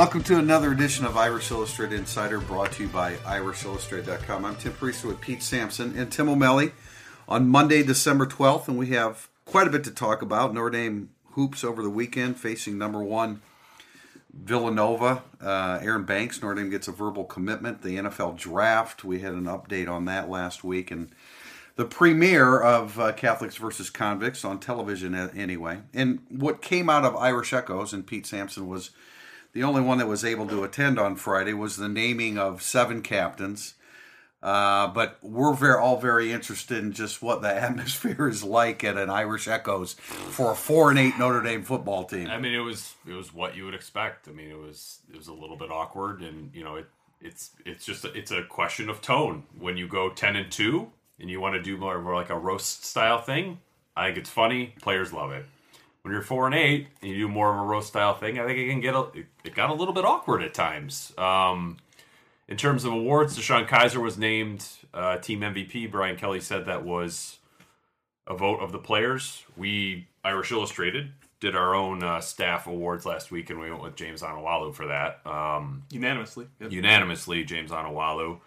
Welcome to another edition of Irish Illustrated Insider brought to you by IrishIllustrated.com. I'm Tim Prister with Pete Sampson and Tim O'Malley on Monday, December 12th, and we have quite a bit to talk about. Notre Dame hoops over the weekend facing number one Villanova. Uh, Aaron Banks, Notre Dame gets a verbal commitment. The NFL draft, we had an update on that last week, and the premiere of uh, Catholics versus Convicts on television, anyway. And what came out of Irish Echoes, and Pete Sampson was the only one that was able to attend on Friday, was the naming of seven captains. Uh, but we're very, all very interested in just what the atmosphere is like at an Irish Echoes for a four and eight Notre Dame football team. I mean, it was it was what you would expect. I mean, it was it was a little bit awkward, and you know, it it's it's just a, it's a question of tone. When you go ten and two, and you want to do more, more like a roast style thing, I think it's funny. Players love it. When you're four and eight, and you do more of a roast style thing, I think it can get a, it, got a little bit awkward at times. Um, in terms of awards, DeShone Kizer was named uh, team MVP. Brian Kelly said that was a vote of the players. We Irish Illustrated did our own uh, staff awards last week, and we went with James Onwualu for that. Um, unanimously. Yep. unanimously, James Onwualu.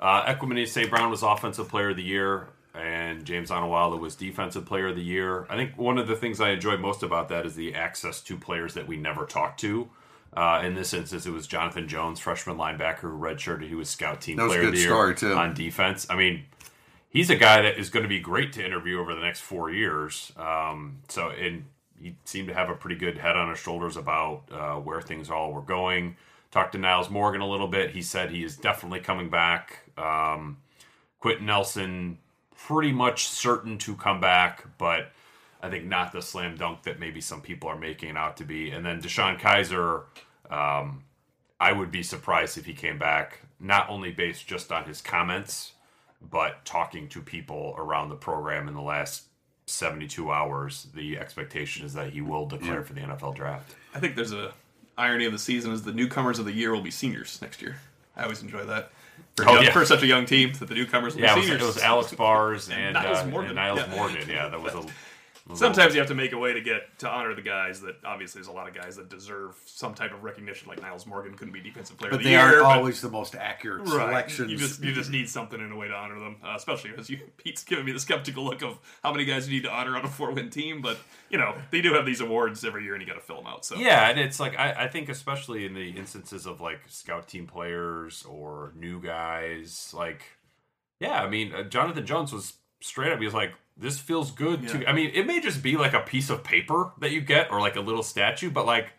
Uh, Equanimeous St. Brown was Offensive Player of the Year, and James Onwualu was Defensive Player of the Year. I think one of the things I enjoyed most about that is the access to players that we never talked to. Uh, in this instance, it was Jonathan Jones, freshman linebacker who redshirted. He was Scout Team That was a Player of the Year too. on defense. I mean, he's a guy that is going to be great to interview over the next four years. Um, so, and he seemed to have a pretty good head on his shoulders about uh, where things all were going. Talked to Nyles Morgan a little bit. He said he is definitely coming back. Um, Quenton Nelson, pretty much certain to come back, but I think not the slam dunk that maybe some people are making it out to be. And then DeShone Kizer, um, I would be surprised if he came back, not only based just on his comments, but talking to people around the program in the last 72 hours. The expectation is that he will declare for the NFL draft. I think there's a irony of the season is the newcomers of the year will be seniors next year. I always enjoy that. For, Oh, young- yeah. for such a young team, that the newcomers will Yeah, it was, seniors. it was Alex Bars and, Nyles uh, Morgan. and Nyles Yeah. Morgan. Yeah, that was a. Sometimes you have to make a way to get to honor the guys that obviously there's a lot of guys that deserve some type of recognition. Like Nyles Morgan couldn't be defensive player but of the they year. aren't but- always the most accurate Right. selections. You just you just need something in a way to honor them, uh, especially as you Pete's giving me the skeptical look of how many guys you need to honor on a four win team. But you know they do have these awards every year, and you got to fill them out. So Yeah, and it's like I, I think especially in the instances of like scout team players or new guys, like yeah, I mean uh, Jonathan Jones was straight up. He was like, "This feels good." Yeah. to I mean, it may just be like a piece of paper that you get or like a little statue, but like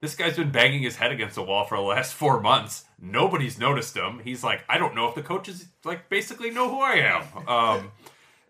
this guy's been banging his head against the wall for the last four months. Nobody's noticed him. He's like, I don't know if the coaches like basically know who I am. Um,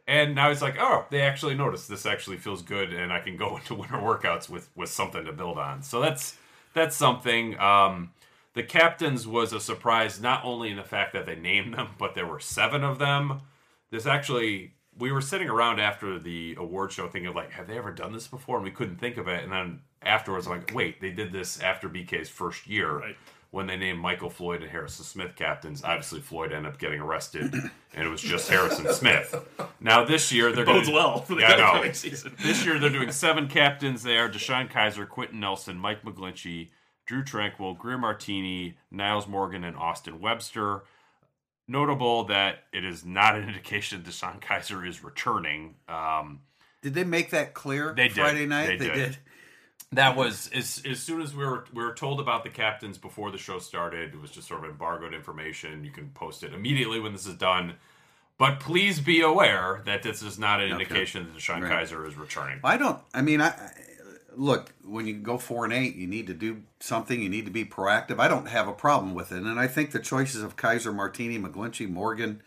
and now he's like, oh, they actually noticed. This actually feels good, and I can go into winter workouts with with something to build on. So that's that's something. Um, the captains was a surprise, not only in the fact that they named them, but there were seven of them. This actually, we were sitting around after the award show thinking like, have they ever done this before? And we couldn't think of it. And then afterwards, I'm like, wait, they did this after BK's first year Right. when they named Michael Floyd and Harrison Smith captains. Obviously, Floyd ended up getting arrested, and it was just Harrison Smith. Now this year they're gonna, well for the Yeah, upcoming season. This year they're doing seven captains. They are DeShone Kizer, Quenton Nelson, Mike McGlinchey, Drew Tranquill, Greer Martini, Nyles Morgan, and Austin Webster. Notable that it is not an indication that DeShone Kizer is returning. Um, Did they make that clear They did. Friday night? They did. that was as as soon as we were we were told about the captains before the show started. It was just sort of embargoed information. You can post it immediately when this is done. But please be aware that this is not an indication that DeShone Right. Kizer is returning. I don't. I mean, I I- look when you go four and eight, you need to do something. You need to be proactive. I don't have a problem with it, and I think the choices of Kizer, Martini, McGlinchey, Morgan,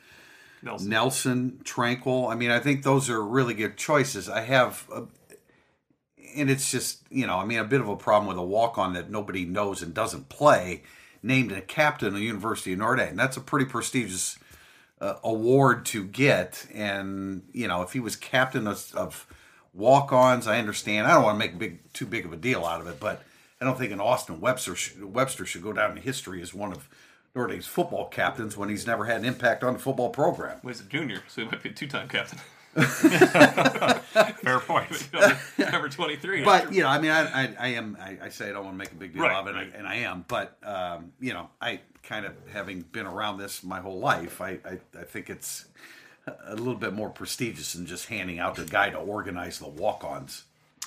Nelson. Nelson, Tranquill. I mean, I think those are really good choices. I have, a, and it's just you know, I mean, a bit of a problem with a walk on that nobody knows and doesn't play, named a captain of the University of Notre Dame. That's a pretty prestigious uh, award to get, and you know, if he was captain of, of walk-ons, I understand. I don't want to make big too big of a deal out of it, but I don't think an Austin Webster sh- Webster should go down in history as one of Notre Dame's football captains when he's never had an impact on the football program. Well, he's a junior, so he might be a two-time captain. Fair point. Number twenty-three. But you know, I mean, I, I, I am. I, I say I don't want to make a big deal Right, of it, right. and I am. But um, you know, I kind of having been around this my whole life, I, I, I think it's a little bit more prestigious than just handing out the guy to organize the walk-ons.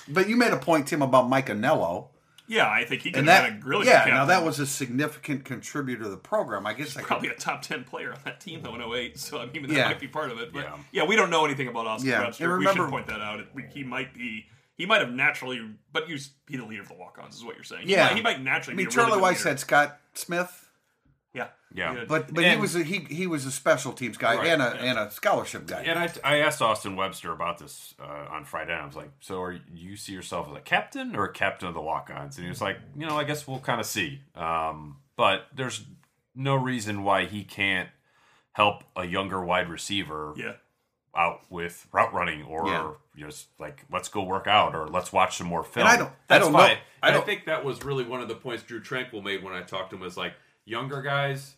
But you made a point, Tim, about Mike Anello, yeah, I think he could and have that really yeah, now that was a significant contributor to the program. I guess I could, probably a top ten player on that team though in 08, so I mean that Yeah. might be part of it. But Yeah. yeah, we don't know anything about Austin Yeah, Webster. and we should point that out. He might be. He might have naturally, but you be the leader of the walk-ons, is what you're saying. He Yeah. might, he might naturally. I mean, really Charlie good Weis had Scott Smith. Yeah, Yeah. He- But but he was a, he he was a special teams guy Right, and a yeah. and a scholarship guy. And I, I asked Austin Webster about this uh, on Friday. I was like, "So, are you see yourself as a captain or a captain of the walk-ons?" And he was like, "You know, I guess we'll kind of see." Um, but there's no reason why he can't help a younger wide receiver yeah. out with route running or Yeah. just like let's go work out or let's watch some more film. And I don't- I That's don't know- fine. I I don't- think that was really one of the points Drew Tranquill made when I talked to him. Was like younger guys,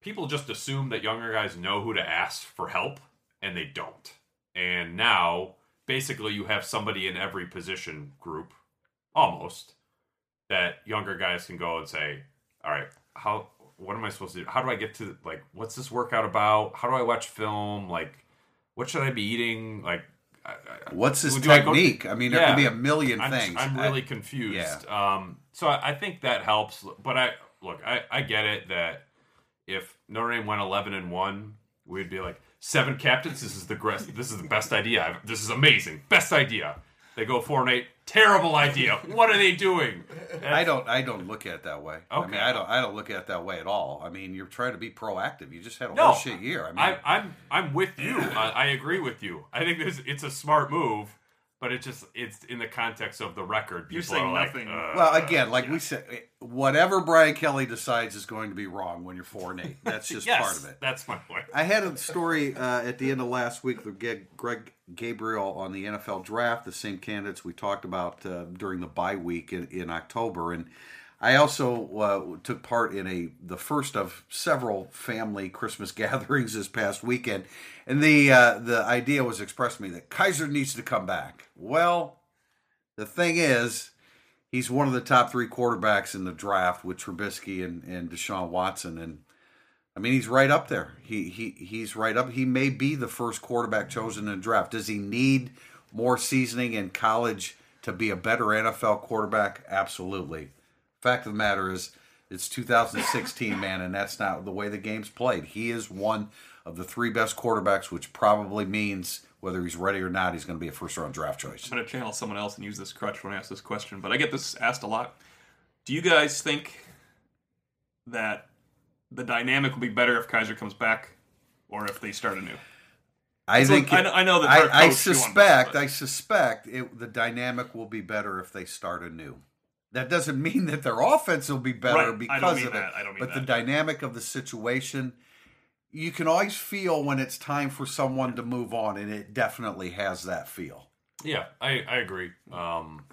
people just assume that younger guys know who to ask for help, and they don't. And now, basically, you have somebody in every position group, almost, that younger guys can go and say, "All right, how? What am I supposed to do? How do I get to like? What's this workout about? How do I watch film? Like, what should I be eating? Like, I, I, What's his do I technique? I mean, there Yeah. could be a 1000000 I'm, things. I'm I- really confused. yeah. Um, so I, I think that helps. But I look, I, I get it that if Notre Dame went 11 and one, we'd be like seven captains. This is the gre- this is the best idea. I've, this is amazing. Best idea. They go four and eight. Terrible idea. What are they doing? I don't. I don't look at it that way. I mean, I don't. I don't look at it that way at all. I mean, you're trying to be proactive. You just had a No, whole shit year. I mean, I, I'm I'm with you. I, I agree with you. I think this it's a smart move, but it just it's in the context of the record. You're saying are like, nothing. uh, well, again, like we said, whatever Brian Kelly decides is going to be wrong when you're four and eight. That's just yes, part of it. That's my point. I had a story uh, at the end of last week with Greg Gabriel on the NFL draft, the same candidates we talked about uh, during the bye week in, in October, and I also uh, took part in a the first of several family Christmas gatherings this past weekend, and the uh, the idea was expressed to me that Kizer needs to come back. Well, the thing is, he's one of the top three quarterbacks in the draft with Trubisky and, and Deshaun Watson, and I mean, he's right up there. He he he's right up. He may be the first quarterback chosen in the draft. Does he need more seasoning in college to be a better NFL quarterback? Absolutely. Fact of the matter is, it's 2016, man, and that's not the way the game's played. He is one of the three best quarterbacks, which probably means whether he's ready or not, he's going to be a first round draft choice. I'm going to channel someone else and use this crutch when I ask this question, but I get this asked a lot. Do you guys think that the dynamic will be better if Kizer comes back or if they start anew? I think I know- I know that I, I coached to one, suspect but- I suspect it, the dynamic will be better if they start anew. That doesn't mean that their offense will be better Right. I because don't mean of that. it. I don't mean but the dynamic of the situation, you can always feel when it's time for someone to move on, and it definitely has that feel. Yeah, I, I agree. Um,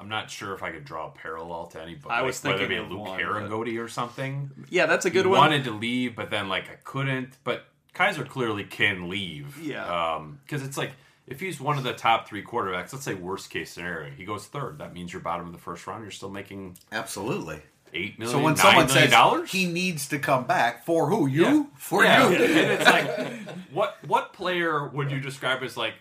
I'm not sure if I could draw a parallel to anybody. I was whether thinking a of Luke one, Herringody or something. Yeah, that's a good He one. wanted to leave, but then like I couldn't. But Kizer clearly can leave. Yeah. because it's like if he's one of the top three quarterbacks, let's say worst case scenario, he goes third. That means you're bottom of the first round. You're still making Absolutely. eight million. So when someone million says dollars, he needs to come back for who you Yeah. for yeah. you, and it's like what what player would you describe as like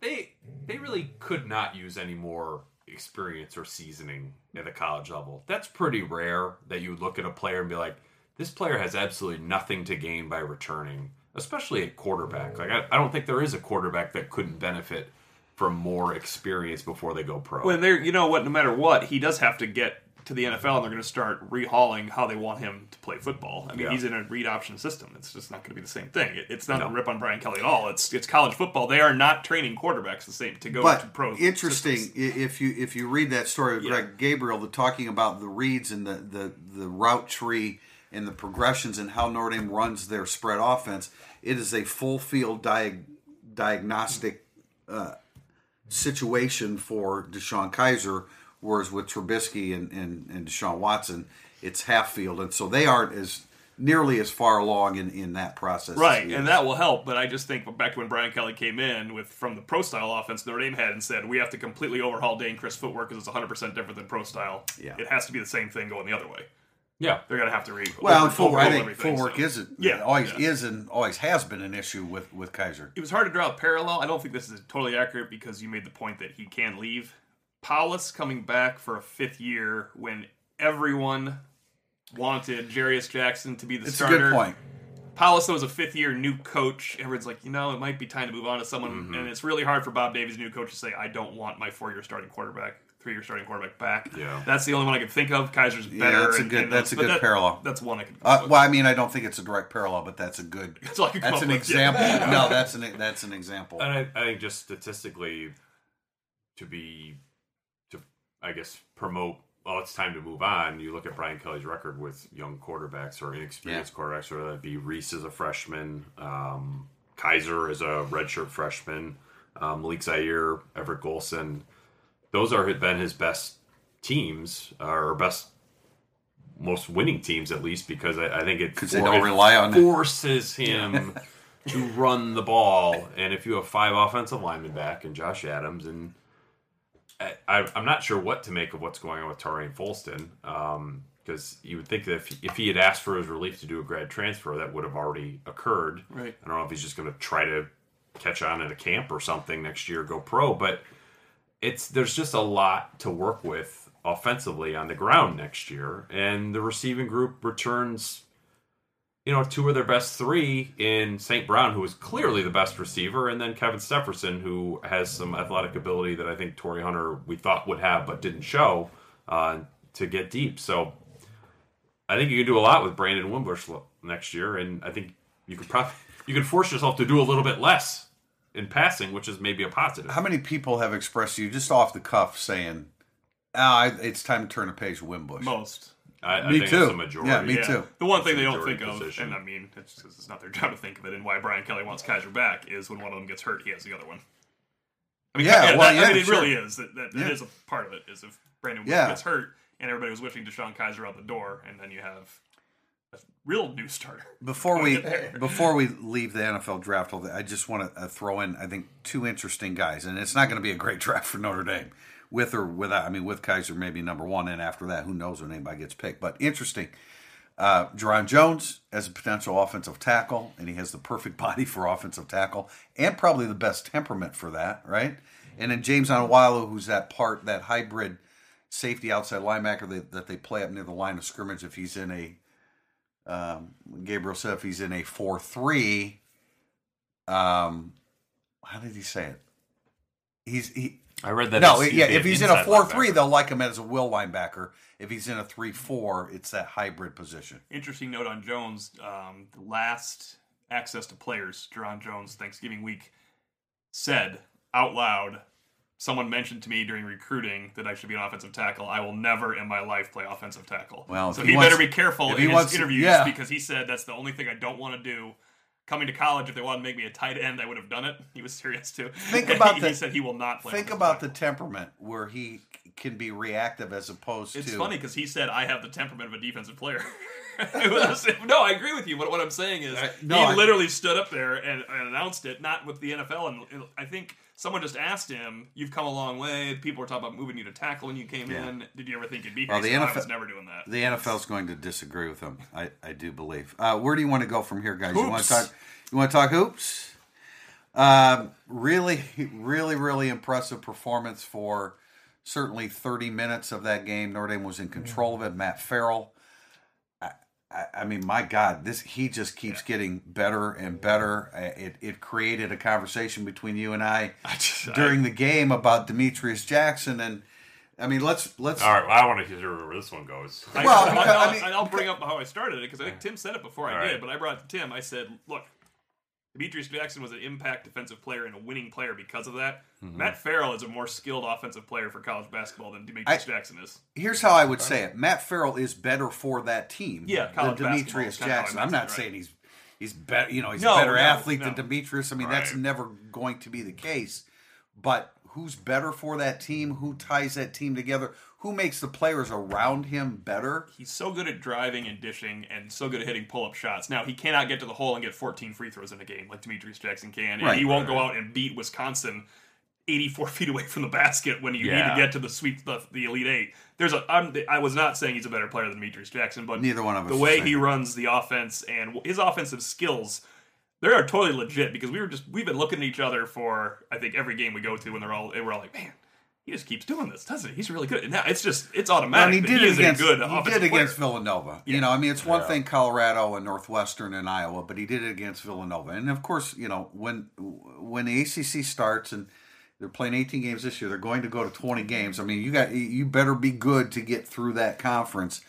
they they really could not use any more experience or seasoning at the college level. That's pretty rare that you would look at a player and be like, this player has absolutely nothing to gain by returning, especially at quarterback. Like I, I don't think there is a quarterback that couldn't benefit from more experience before they go pro. Well, there, you know what? No matter what, he does have to get to the NFL and they're going to start rehauling how they want him to play football. I mean, Yeah. he's in a read option system. It's just not going to be the same thing. It, it's not No. a rip on Brian Kelly at all. It's it's college football. They are not training quarterbacks the same to go to pro. interesting, systems. if you if you read that story of Yeah. Greg Gabriel, the talking about the reads and the, the the route tree and the progressions and how Notre Dame runs their spread offense, it is a full field diag, diagnostic uh, situation for DeShone Kizer, whereas with Trubisky and, and, and Deshaun Watson, it's half field, and so they aren't as nearly as far along in, in that process. Right, and that will help. But I just think back to when Brian Kelly came in with from the pro style offense, Notre Dame had and said we have to completely overhaul Dayne Crist footwork because it's 100 percent different than pro style. Yeah. it has to be the same thing going the other way. Yeah. They're gonna have to re. Well, over- full, I overhaul think everything, footwork so. isn't. Yeah, always yeah. is and always has been an issue with with Kizer. It was hard to draw a parallel. I don't think this is totally accurate because you made the point that he can leave. Powlus coming back for a fifth year when everyone wanted Jarious Jackson to be the It's starter. a good point. Powlus though was a fifth year new coach. Everyone's like, you know, it might be time to move on to someone, Mm-hmm. and it's really hard for Bob Davies, new coach, to say, I don't want my four year starting quarterback, three year starting quarterback back. Yeah. that's the only one I could think of. Kizer's Yeah, better. that's a good- and that's a but good that- parallel. That's one I could. Uh, well, I mean, I don't think it's a direct parallel, but that's a good. That's all I That's an with, yeah. example. No, that's an that's an example. And I, I think just statistically, to be, to I guess promote. Well, it's time to move on. You look at Brian Kelly's record with young quarterbacks or inexperienced quarterbacks, whether that be Rees as a freshman, um, Kizer as a redshirt freshman, um, Malik Zaire, Everett Golson. Those are been his best teams, or best, most winning teams at least, because I, I think it for- don't it rely on- forces him to run the ball. And if you have five offensive linemen back and Josh Adams, and I, I'm not sure what to make of what's going on with Tarean Folston, because um, you would think that if, if he had asked for his relief to do a grad transfer, that would have already occurred. Right. I don't know if he's just going to try to catch on at a camp or something next year, go pro, but it's there's just a lot to work with offensively on the ground next year, and the receiving group returns you know, two of their best three in St. Brown, who is clearly the best receiver, and then Kevin Stepherson, who has some athletic ability that I think Torii Hunter we thought would have but didn't show uh, to get deep. So I think you can do a lot with Brandon Wimbush next year, and I think you could probably you can force yourself to do a little bit less in passing, which is maybe a positive. How many people have expressed to you just off the cuff saying, "Ah, I- it's time to turn a page Wimbush"? Most. I, I Me think too. it's a majority. Yeah, me Yeah. too. The one thing It's they don't majority think of, and I mean, it's because it's not their job to think of it, and why Brian Kelly wants Kizer back is when one of them gets hurt, he has the other one. I mean, Yeah, yeah, well, that- yeah, I mean, it sure. really is. That, that, Yeah. that is a part of it. Is if Brandon Yeah. gets hurt, and everybody was wishing DeShone Kizer out the door, and then you have a real new starter. Before we before we leave the NFL draft, I just want to uh, throw in I think two interesting guys, and it's not going to be a great draft for Notre Dame, with or without. I mean, with Kizer maybe number one, and after that, who knows when anybody gets picked. But interesting, uh, Jarron Jones as a potential offensive tackle, and he has the perfect body for offensive tackle, and probably the best temperament for that, right? And then James Onwualu, who's that part that hybrid safety outside linebacker that, that they play up near the line of scrimmage if he's in a um, Gabriel said if he's in a four three, um, how did he say it? He's he. I read that. No, it's- yeah. If he's in a inside four three, they'll like him as a will linebacker. If he's in a three four, it's that hybrid position. Interesting note on Jones. Um, the last access to players, Jarron Jones, Thanksgiving week, said out loud, someone mentioned to me during recruiting that I should be an offensive tackle. I will never in my life play offensive tackle. Well, so he he, wants- better be careful if in he his wants- interviews yeah. because he said that's the only thing I don't want to do. Coming to college, if they wanted to make me a tight end, I would have done it. He was serious too. Think about he, the- he said he will not play. Think about the temperament where he can be reactive as opposed It's to. It's funny because he said I have the temperament of a defensive player. Was- no, I agree with you. But what I'm saying is, uh, no, he I- literally stood up there and, and announced it, not with the NFL. And I think someone just asked him, "You've come a long way. People were talking about moving you to tackle when you came Yeah. in. Did you ever think you'd be here?" Well, He the "I NFL was never doing that." The NFL's going to disagree with him. I, I do believe. Uh, where do you want to go from here, guys? You want to talk? You want to talk hoops? Um, really, really, really impressive performance for certainly 30 minutes of that game. Notre Dame was in control of it. Matt Farrell. I, I, I mean, my God, this he just keeps getting better and better. It it created a conversation between you and I I just- I- during the game about Demetrius Jackson and I mean, let's let's. All right, well, I want to hear where this one goes. I, Well, I'll, I'll- I mean- I'll bring up how I started it because I think Tim said it before I All did, right. but I brought it to Tim. I said, look, Demetrius Jackson was an impact defensive player and a winning player because of that. Mm-hmm. Matt Farrell is a more skilled offensive player for college basketball than Demetrius I- Jackson is. Here's how I would say it: Matt Farrell is better for that team. Yeah, than college basketball Demetrius is kinda how I Jackson. I'm not it, right. saying he's he's better. You know, he's No, a better no, athlete no. than Demetrius. I mean, that's never going to be the case. But who's better for that team? Who ties that team together? Who makes the players around him better? He's so good at driving and dishing and so good at hitting pull up shots. Now, he cannot get to the hole and get 14 free throws in a game like Demetrius Jackson can. And Right, he won't right, go out and beat Wisconsin 84 feet away from the basket when you need to get to the sweep, the, the Elite Eight. There's a. I'm, I was not saying he's a better player than Demetrius Jackson, but Neither one of us The way he runs the offense and his offensive skills, they are totally legit because we were just we've been looking at each other for I think every game we go to, and they're all and we're all like, man. He just keeps doing this, doesn't he? He's really good. Now it's just it's automatic. And he that did it is against a good he did against player. Villanova. You know, I mean, it's one Yeah. thing Colorado and Northwestern and Iowa, but he did it against Villanova. And of course, you know, when when the ACC starts and they're playing 18 games this year, they're going to go to 20 games. I mean, you got you better be good to get through that conference.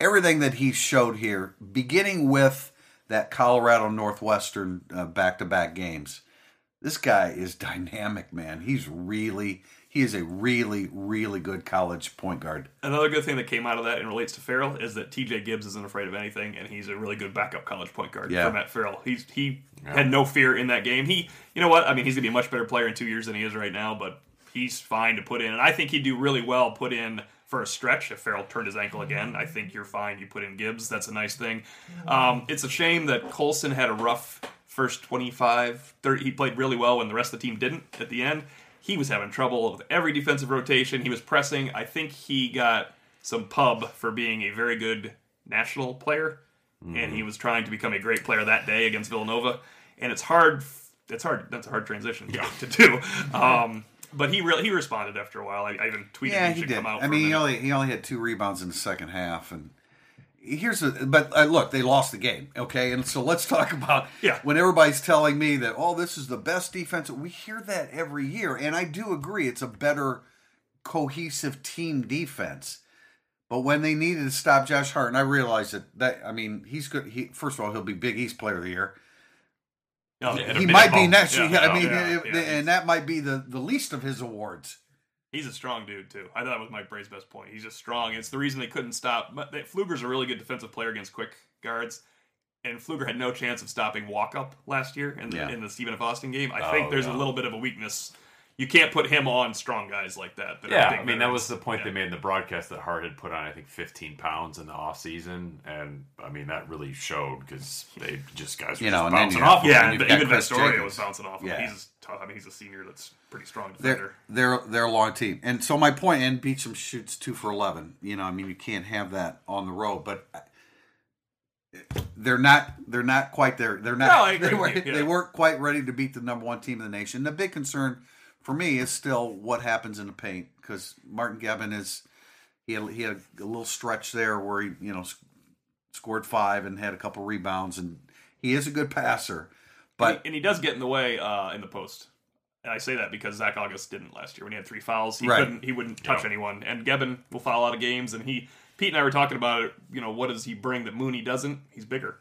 Everything that he showed here, beginning with that Colorado Northwestern uh, back-to-back games, this guy is dynamic, man. He's really he is a really really good college point guard. Another good thing that came out of that and relates to Farrell is that TJ Gibbs isn't afraid of anything, and he's a really good backup college point guard Yeah. for Matt Farrell. He's he had no fear in that game. He, you know what? I mean, he's gonna be a much better player in two years than he is right now, but he's fine to put in, and I think he'd do really well put in for a stretch if Farrell turned his ankle again. I think you're fine. You put in Gibbs. That's a nice thing. Um, it's a shame that Colson had a rough first 25, 30. He played really well when the rest of the team didn't at the end. He was having trouble with every defensive rotation. He was pressing. I think he got some pub for being a very good national player, and he was trying to become a great player that day against Villanova. And it's hard. It's hard. That's a hard transition to do. Um, but he really he responded after a while. I, I even tweeted Yeah, he he did. come out. I mean, he only he only had two rebounds in the second half, and here's a. But uh, look, they lost the game. Okay, and so let's talk about Yeah. when everybody's telling me that oh, this is the best defense. We hear that every year, and I do agree. It's a better cohesive team defense. But when they needed to stop Josh Hart, and I realize that that I mean he's good. He first of all he'll be Big East Player of the Year. Oh. At a He might be next Yeah, year. I mean, yeah, it- and that might be the the least of his awards. He's a strong dude too. I thought that was Mike Brey's best point. He's just strong. It's the reason they couldn't stop. But Pflueger's a really good defensive player against quick guards, and Pflueger had no chance of stopping Walkup last year in the, Yeah. in the Stephen F. Austin game. I Oh, think there's yeah. a little bit of a weakness. You can't put him on strong guys like that. that Yeah, I mean that was the point Yeah. they made in the broadcast that Hart had put on I think 15 pounds in the off season, and I mean that really showed because they just guys were You know, and then bouncing you- off. him. Yeah, And and you've got even Chris Vasturia Jacobs. was bouncing off him. Yeah. He's tough. I mean, he's a senior that's pretty strong they're defender. they're they're a long team, and so my. And Beachem shoots two for eleven. You know, I mean, you can't have that on the road, but uh, they're not they're not quite there. They're not. No, I agree they, with were, you, yeah. they weren't quite ready to beat the number one team in the nation. The big concern for me is still what happens in the paint because Martin Geben is he had he had a little stretch there where he you know scored five and had a couple rebounds, and he is a good passer, but and he, and he does get in the way uh, in the post. And I say that because Zach Auguste didn't last year when he had three fouls. He Right. couldn't. He wouldn't touch Yeah. anyone. And Geben will foul out of games. And he, Pete and I were talking about it. You know, what does he bring that Mooney doesn't? He's bigger.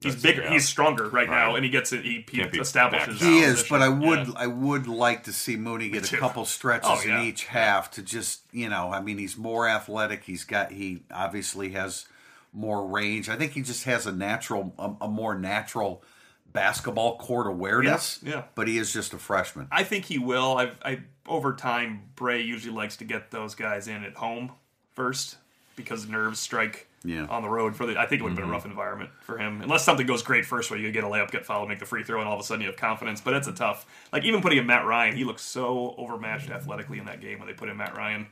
He's That's- bigger. yeah. He's stronger right, now, and he gets it. He, he establishes. He his is, but I would Yeah. I would like to see Mooney get a couple stretches Oh, yeah. in each half to just you know I mean he's more athletic. He's got he obviously has more range. I think he just has a natural a, a more natural basketball court awareness. Yeah, yeah. But he is just a freshman. I think he will. I've, I over time, Brey usually likes to get those guys in at home first because nerves strike Yeah. Mm-hmm. on the road. For the, I think it would have been a rough environment for him, unless something goes great first, where you get a layup, get fouled, make the free throw, and all of a sudden you have confidence. But it's a tough. Like even putting in Matt Ryan, he looks so overmatched athletically in that game when they put in Matt Ryan.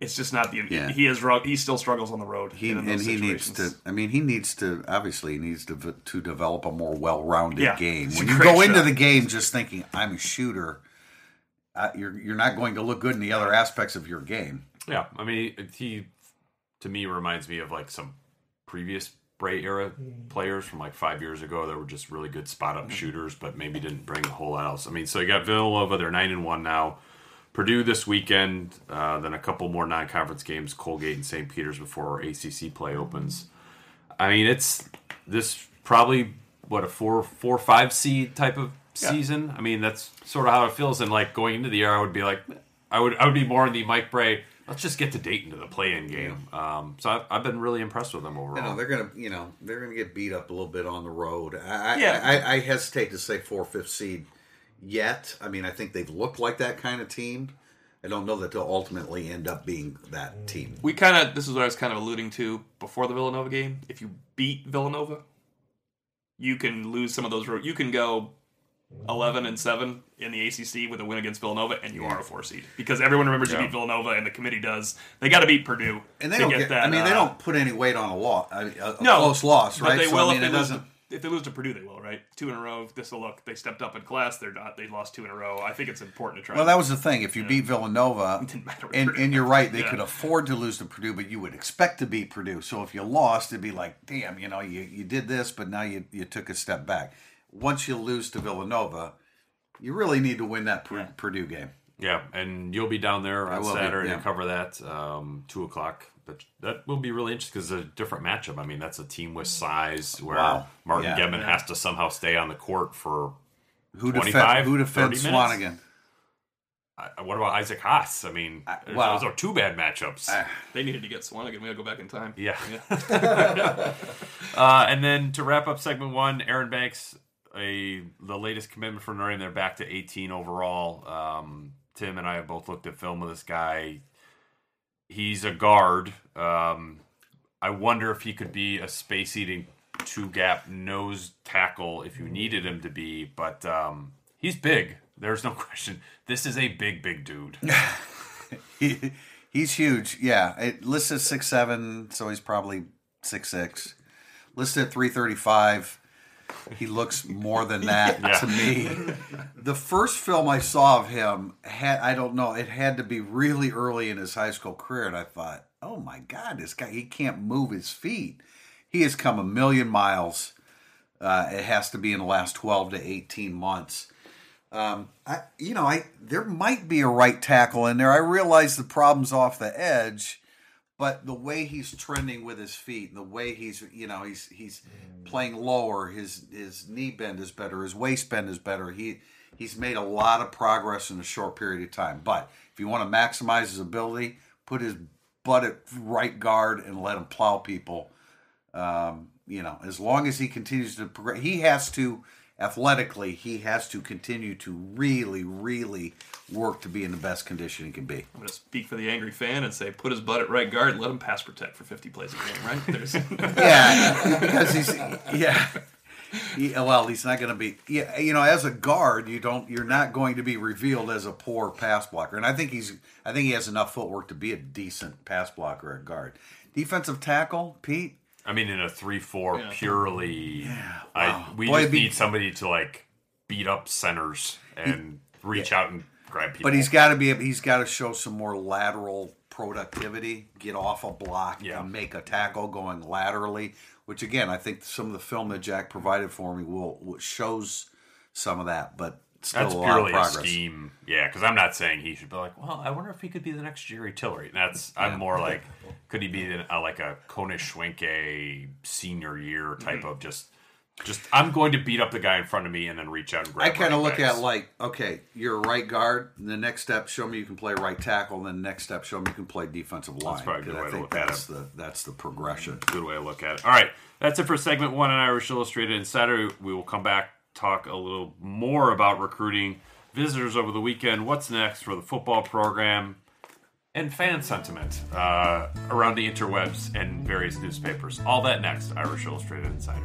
It's just not the. Yeah. He is. ru- He still struggles on the road. He and those he needs to. I mean, he needs to. Obviously, he needs to to develop a more well-rounded Yeah. game. When you great go into the game just thinking I'm a shooter, uh, you're you're not going to look good in the other aspects of your game. Yeah, I mean, he to me reminds me of like some previous Brey era players from like five years ago that were just really good spot up shooters, but maybe didn't bring a whole lot else. I mean, so you got Villanova; they're nine and one now. Purdue this weekend, uh, then a couple more non-conference games, Colgate and St. Peter's before ACC play opens. I mean, it's this probably what a four, four, five seed type of Yeah. season. I mean, that's sort of how it feels. And like going into the year, I would be like, I would, I would be more in the Mike Brey. Let's just get to Dayton to the play-in game. Um, so I've, I've been really impressed with them overall. You know, they're gonna, you know, they're gonna get beat up a little bit on the road. I, I, Yeah. I, I hesitate to say four, fifth seed yet. I mean, I think they've looked like that kind of team. I don't know that they'll ultimately end up being that team. We kind of this is what I was kind of alluding to before the Villanova game. If you beat Villanova, you can lose some of those. You can go eleven and seven in the ACC with a win against Villanova, and you are a four seed because everyone remembers Yeah. you beat Villanova, and the committee does. They got to beat Purdue And they to don't get get. that. I mean, they uh, don't put any weight on a loss, a, a no close loss, right? But they So, will I mean, if they lose. doesn't. To, if they lose to Purdue, they will. Right, two in a row. This will look. They stepped up in class. They're not. They lost two in a row. I think it's important to try. Well, that was the thing. If you beat Villanova, didn't matter and, and you're right, they Yeah. could afford to lose to Purdue, but you would expect to beat Purdue. So if you lost, it'd be like, damn, you know, you, you did this, but now you, you took a step back. Once you lose to Villanova, you really need to win that Pur- Purdue game. Yeah, and you'll be down there on will be, Saturday yeah. to cover that um, two o'clock. But that will be really interesting because it's a different matchup. I mean, that's a team with size where Wow. Martin Yeah. Geben has to somehow stay on the court for. Who, 25, defend, who defends? Swanigan? Uh, what about Isaac Haas? I mean, there's- well- those are two bad matchups. they needed to get Swanigan. We got to go back in time. yeah. uh, and then to wrap up segment one, Aaron Banks, a the latest commitment for Notre Dame. They're back to 18 overall. Um, Tim and I have both looked at film of this guy. He's a guard. Um, I wonder if he could be a space eating two gap nose tackle if you needed him to be, but um, he's big. There's no question. This is a big, big dude. He, he's huge. Yeah, it listed six seven, so he's probably six six. Listed at three thirty five. He looks more than that Yeah. to me. The first film I saw of him had I don't know, it had to be really early in his high school career, and I thought, oh my god, this guy he can't move his feet. He has come a million miles. Uh, it has to be in the last twelve to eighteen months. Um, I, you know, I there might be a right tackle in there. I realize the problem's off the edge, but the way he's trending with his feet, and the way he's, you know, he's he's playing lower. His his knee bend is better. His waist bend is better. He he's made a lot of progress in a short period of time. But if you want to maximize his ability, put his butt at right guard and let him plow people um, you know, as long as he continues to progress, he has to athletically, he has to continue to really, really work to be in the best condition he can be. I'm going to speak for the angry fan and say, put his butt at right guard and let him pass protect for 50 plays a game, right? There's, Yeah, because he's yeah. He, well, he's not going to be. Yeah, you know, as a guard, you don't. You're not going to be revealed as a poor pass blocker, and I think he's. I think he has enough footwork to be a decent pass blocker at guard. Defensive tackle, Pete. I mean, in a three-four, Yeah. purely. wow. I we Boy, just be- need somebody to like beat up centers and reach out and grab people. But he's got to be. He's got to show some more lateral productivity. Get off a block Yeah. and make a tackle going laterally. Which again, I think some of the film that Jack provided for me will, will shows some of that. But still That's a purely a scheme. Yeah, because I'm not saying he should be like, well, I wonder if he could be the next Jerry Tillery. That's I'm more like, could he be uh, like a Kona Schwenke senior year type Mm-hmm. of just, just I'm going to beat up the guy in front of me and then reach out and grab. I kind of look at like, okay, you're a right guard. The next step, show me you can play right tackle. And then the next step, show me you can play defensive line. That's probably a good way I to think look at that's the that's the progression. good way to look at it. All right, that's it for segment one on Irish Illustrated. And Saturday we will come back talk a little more about recruiting visitors over the weekend. What's next for the football program? And fan sentiment uh, around the interwebs and various newspapers. All that next, Irish Illustrated Insider.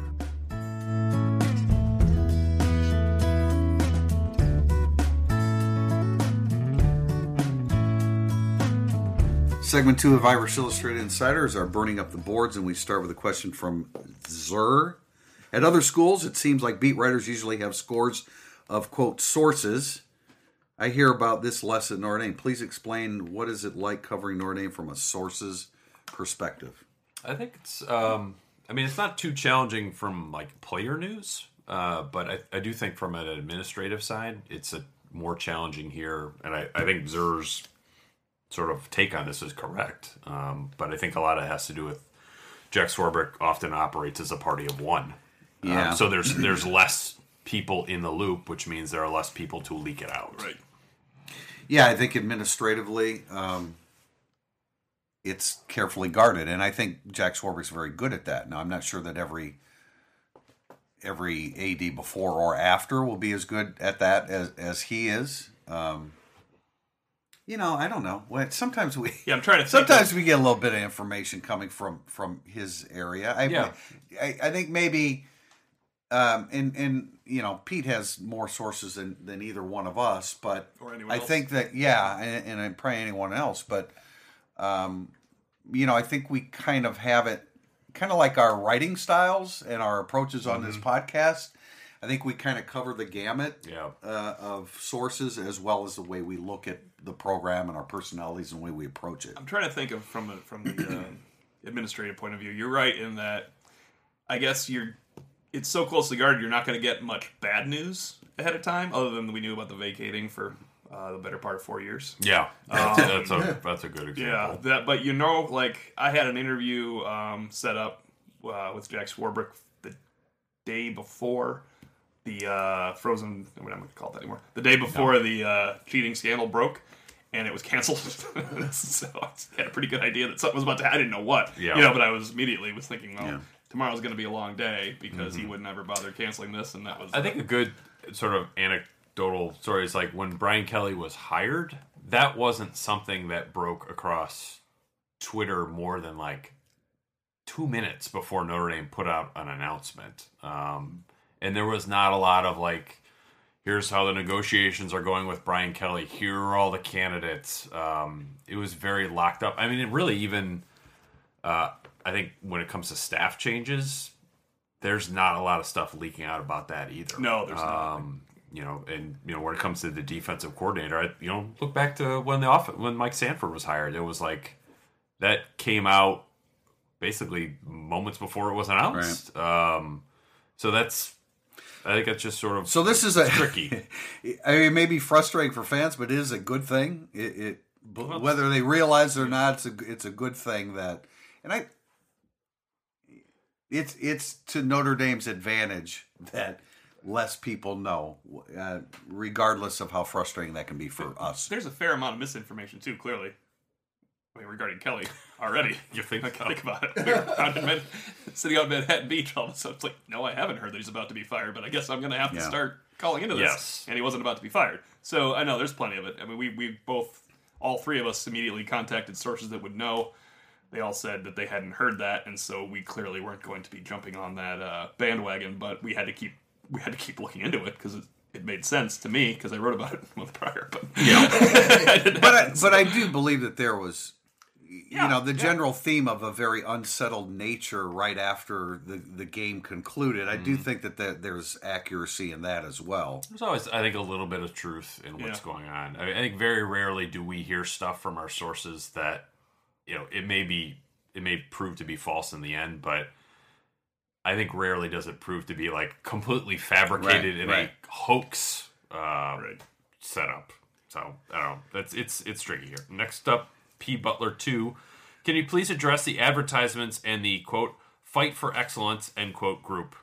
Segment two of Irish Illustrated Insider is our burning up the boards, and we start with a question from Zur. At other schools, it seems like beat writers usually have scores of quote sources. I hear about this less at Notre. Please explain what is it like covering Notre from a sources perspective. I think it's. Um, I mean, it's not too challenging from like player news, uh, but I, I do think from an administrative side, it's a more challenging here. And I, I think Zer's sort of take on this is correct. Um, but I think a lot of it has to do with Jack Swarbrick often operates as a party of one. Um, so there's there's less people in the loop, which means there are less people to leak it out. Right. Yeah, I think administratively, um, it's carefully guarded, and I think Jack Swarbrick's very good at that. Now, I'm not sure that every every AD before or after will be as good at that as as he is. Um, you know, I don't know. When sometimes we Yeah, I'm trying to. Sometimes of- we get a little bit of information coming from from his area. I Yeah. I, I think maybe um and and you know Pete has more sources than than either one of us, but Or anyone I else. think that yeah, and, and I'm probably anyone else, but um you know I think we kind of have it kind of like our writing styles and our approaches on this podcast. I think we kind of cover the gamut Yeah. uh, of sources as well as the way we look at the program and our personalities and the way we approach it. I'm trying to think of from the from the uh, administrative point of view. You're right in that. I guess you're. It's so closely guarded. You're not going to get much bad news ahead of time, other than we knew about the vacating for uh, the better part of four years. Yeah. That's, that's a that's a good example. Yeah, that. But you know, like I had an interview um, set up uh, with Jack Swarbrick the day before the uh, Frozen. I'm not going to call it that anymore. The day before the uh, cheating scandal broke. And it was canceled, so I had a pretty good idea that something was about to. I didn't know what, Yeah. you know, but I was immediately was thinking, well, Yeah. Tomorrow's going to be a long day because he would never bother canceling this, and that was. I think a good sort of anecdotal story is like when Brian Kelly was hired, that wasn't something that broke across Twitter more than like two minutes before Notre Dame put out an announcement. Um, and there was not a lot of like, here's how the negotiations are going with Brian Kelly. Here are all the candidates. Um, it was very locked up. I mean, it really even, uh, I think when it comes to staff changes, there's not a lot of stuff leaking out about that either. No, there's not. Um, you know, and you know when it comes to the defensive coordinator, I, you know, look back to when the off when Mike Sanford was hired. It was like that came out basically moments before it was announced. Um, so that's, I think that's just sort of So this is a tricky. I mean, it may be frustrating for fans, but it is a good thing. It, it whether they realize it or not, it's a it's a good thing that, and I, it's it's to Notre Dame's advantage that less people know, uh, regardless of how frustrating that can be for us. there's a fair amount of misinformation too. Clearly, I mean, regarding Kelly already. You think Like, so? think about it. We were out in Med- sitting out in Manhattan Beach, all of a sudden, it's like, no, I haven't heard that he's about to be fired, but I guess I'm going to have to Yeah. start calling into this. Yes. And he wasn't about to be fired. So I know there's plenty of it. I mean, we we both, all three of us, immediately contacted sources that would know. They all said that they hadn't heard that, and so we clearly weren't going to be jumping on that uh, bandwagon. But we had to keep we had to keep looking into it because it, it made sense to me because I wrote about it a month prior. But yeah, But I, but I do believe that there was, you know, the yeah. general theme of a very unsettled nature right after the the game concluded. I Mm. do think that there, there's accuracy in that as well. There's always, I think, a little bit of truth in what's Yeah. going on. I, I think very rarely do we hear stuff from our sources that, you know, it may be, it may prove to be false in the end, but I think rarely does it prove to be like completely fabricated Right, in right. a hoax uh, right. setup. So I don't know. That's it's it's tricky here. Next up, P Butler two. Can you please address the advertisements and the quote fight for excellence end quote group?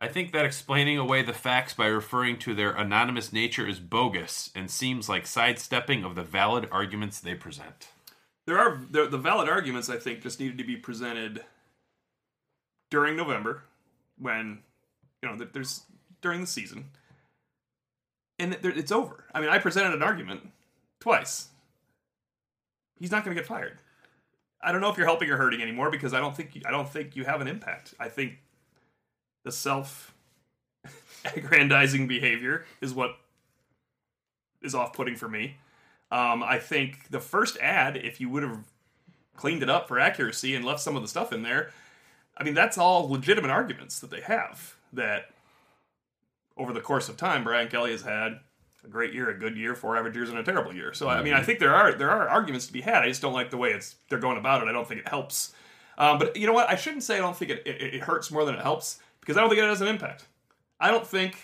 I think that explaining away the facts by referring to their anonymous nature is bogus and seems like sidestepping of the valid arguments they present. There are the, valid arguments. I think just needed to be presented during November, when you know there's during the season, and it's over. I mean, I presented an argument twice. He's not going to get fired. I don't know if you're helping or hurting anymore because I don't think you, I don't think you have an impact. I think the self aggrandizing behavior is what is off putting for me. Um, I think the first ad, if you would have cleaned it up for accuracy and left some of the stuff in there, I mean, that's all legitimate arguments that they have. That over the course of time, Brian Kelly has had a great year, a good year, four average years, and a terrible year. So I mean, I think there are there are arguments to be had. I just don't like the way it's they're going about it. I don't think it helps. Um, but you know what? I shouldn't say I don't think it, it, it hurts more than it helps because I don't think it has an impact. I don't think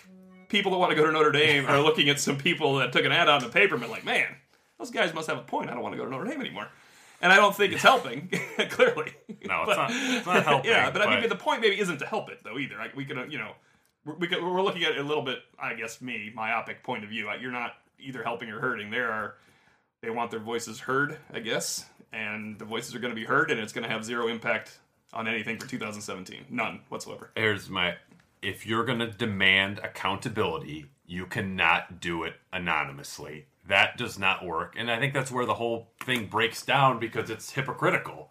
people that want to go to Notre Dame are looking at some people that took an ad out in the paper and been like, man, those guys must have a point. I don't want to go to Notre Dame anymore. And I don't think it's helping, clearly. No, it's But- not- it's not helping, yeah, but, I mean, the point maybe isn't to help it though either. Like, we could, you know, we're, we could, we're looking at it a little bit. I guess me myopic point of view. Like, You're not either helping or hurting. There are they want their voices heard, I guess, and the voices are going to be heard, and it's going to have zero impact on anything for 2017. None whatsoever. Here's my if you're going to demand accountability, you cannot do it anonymously. That does not work. And I think that's where the whole thing breaks down because it's hypocritical.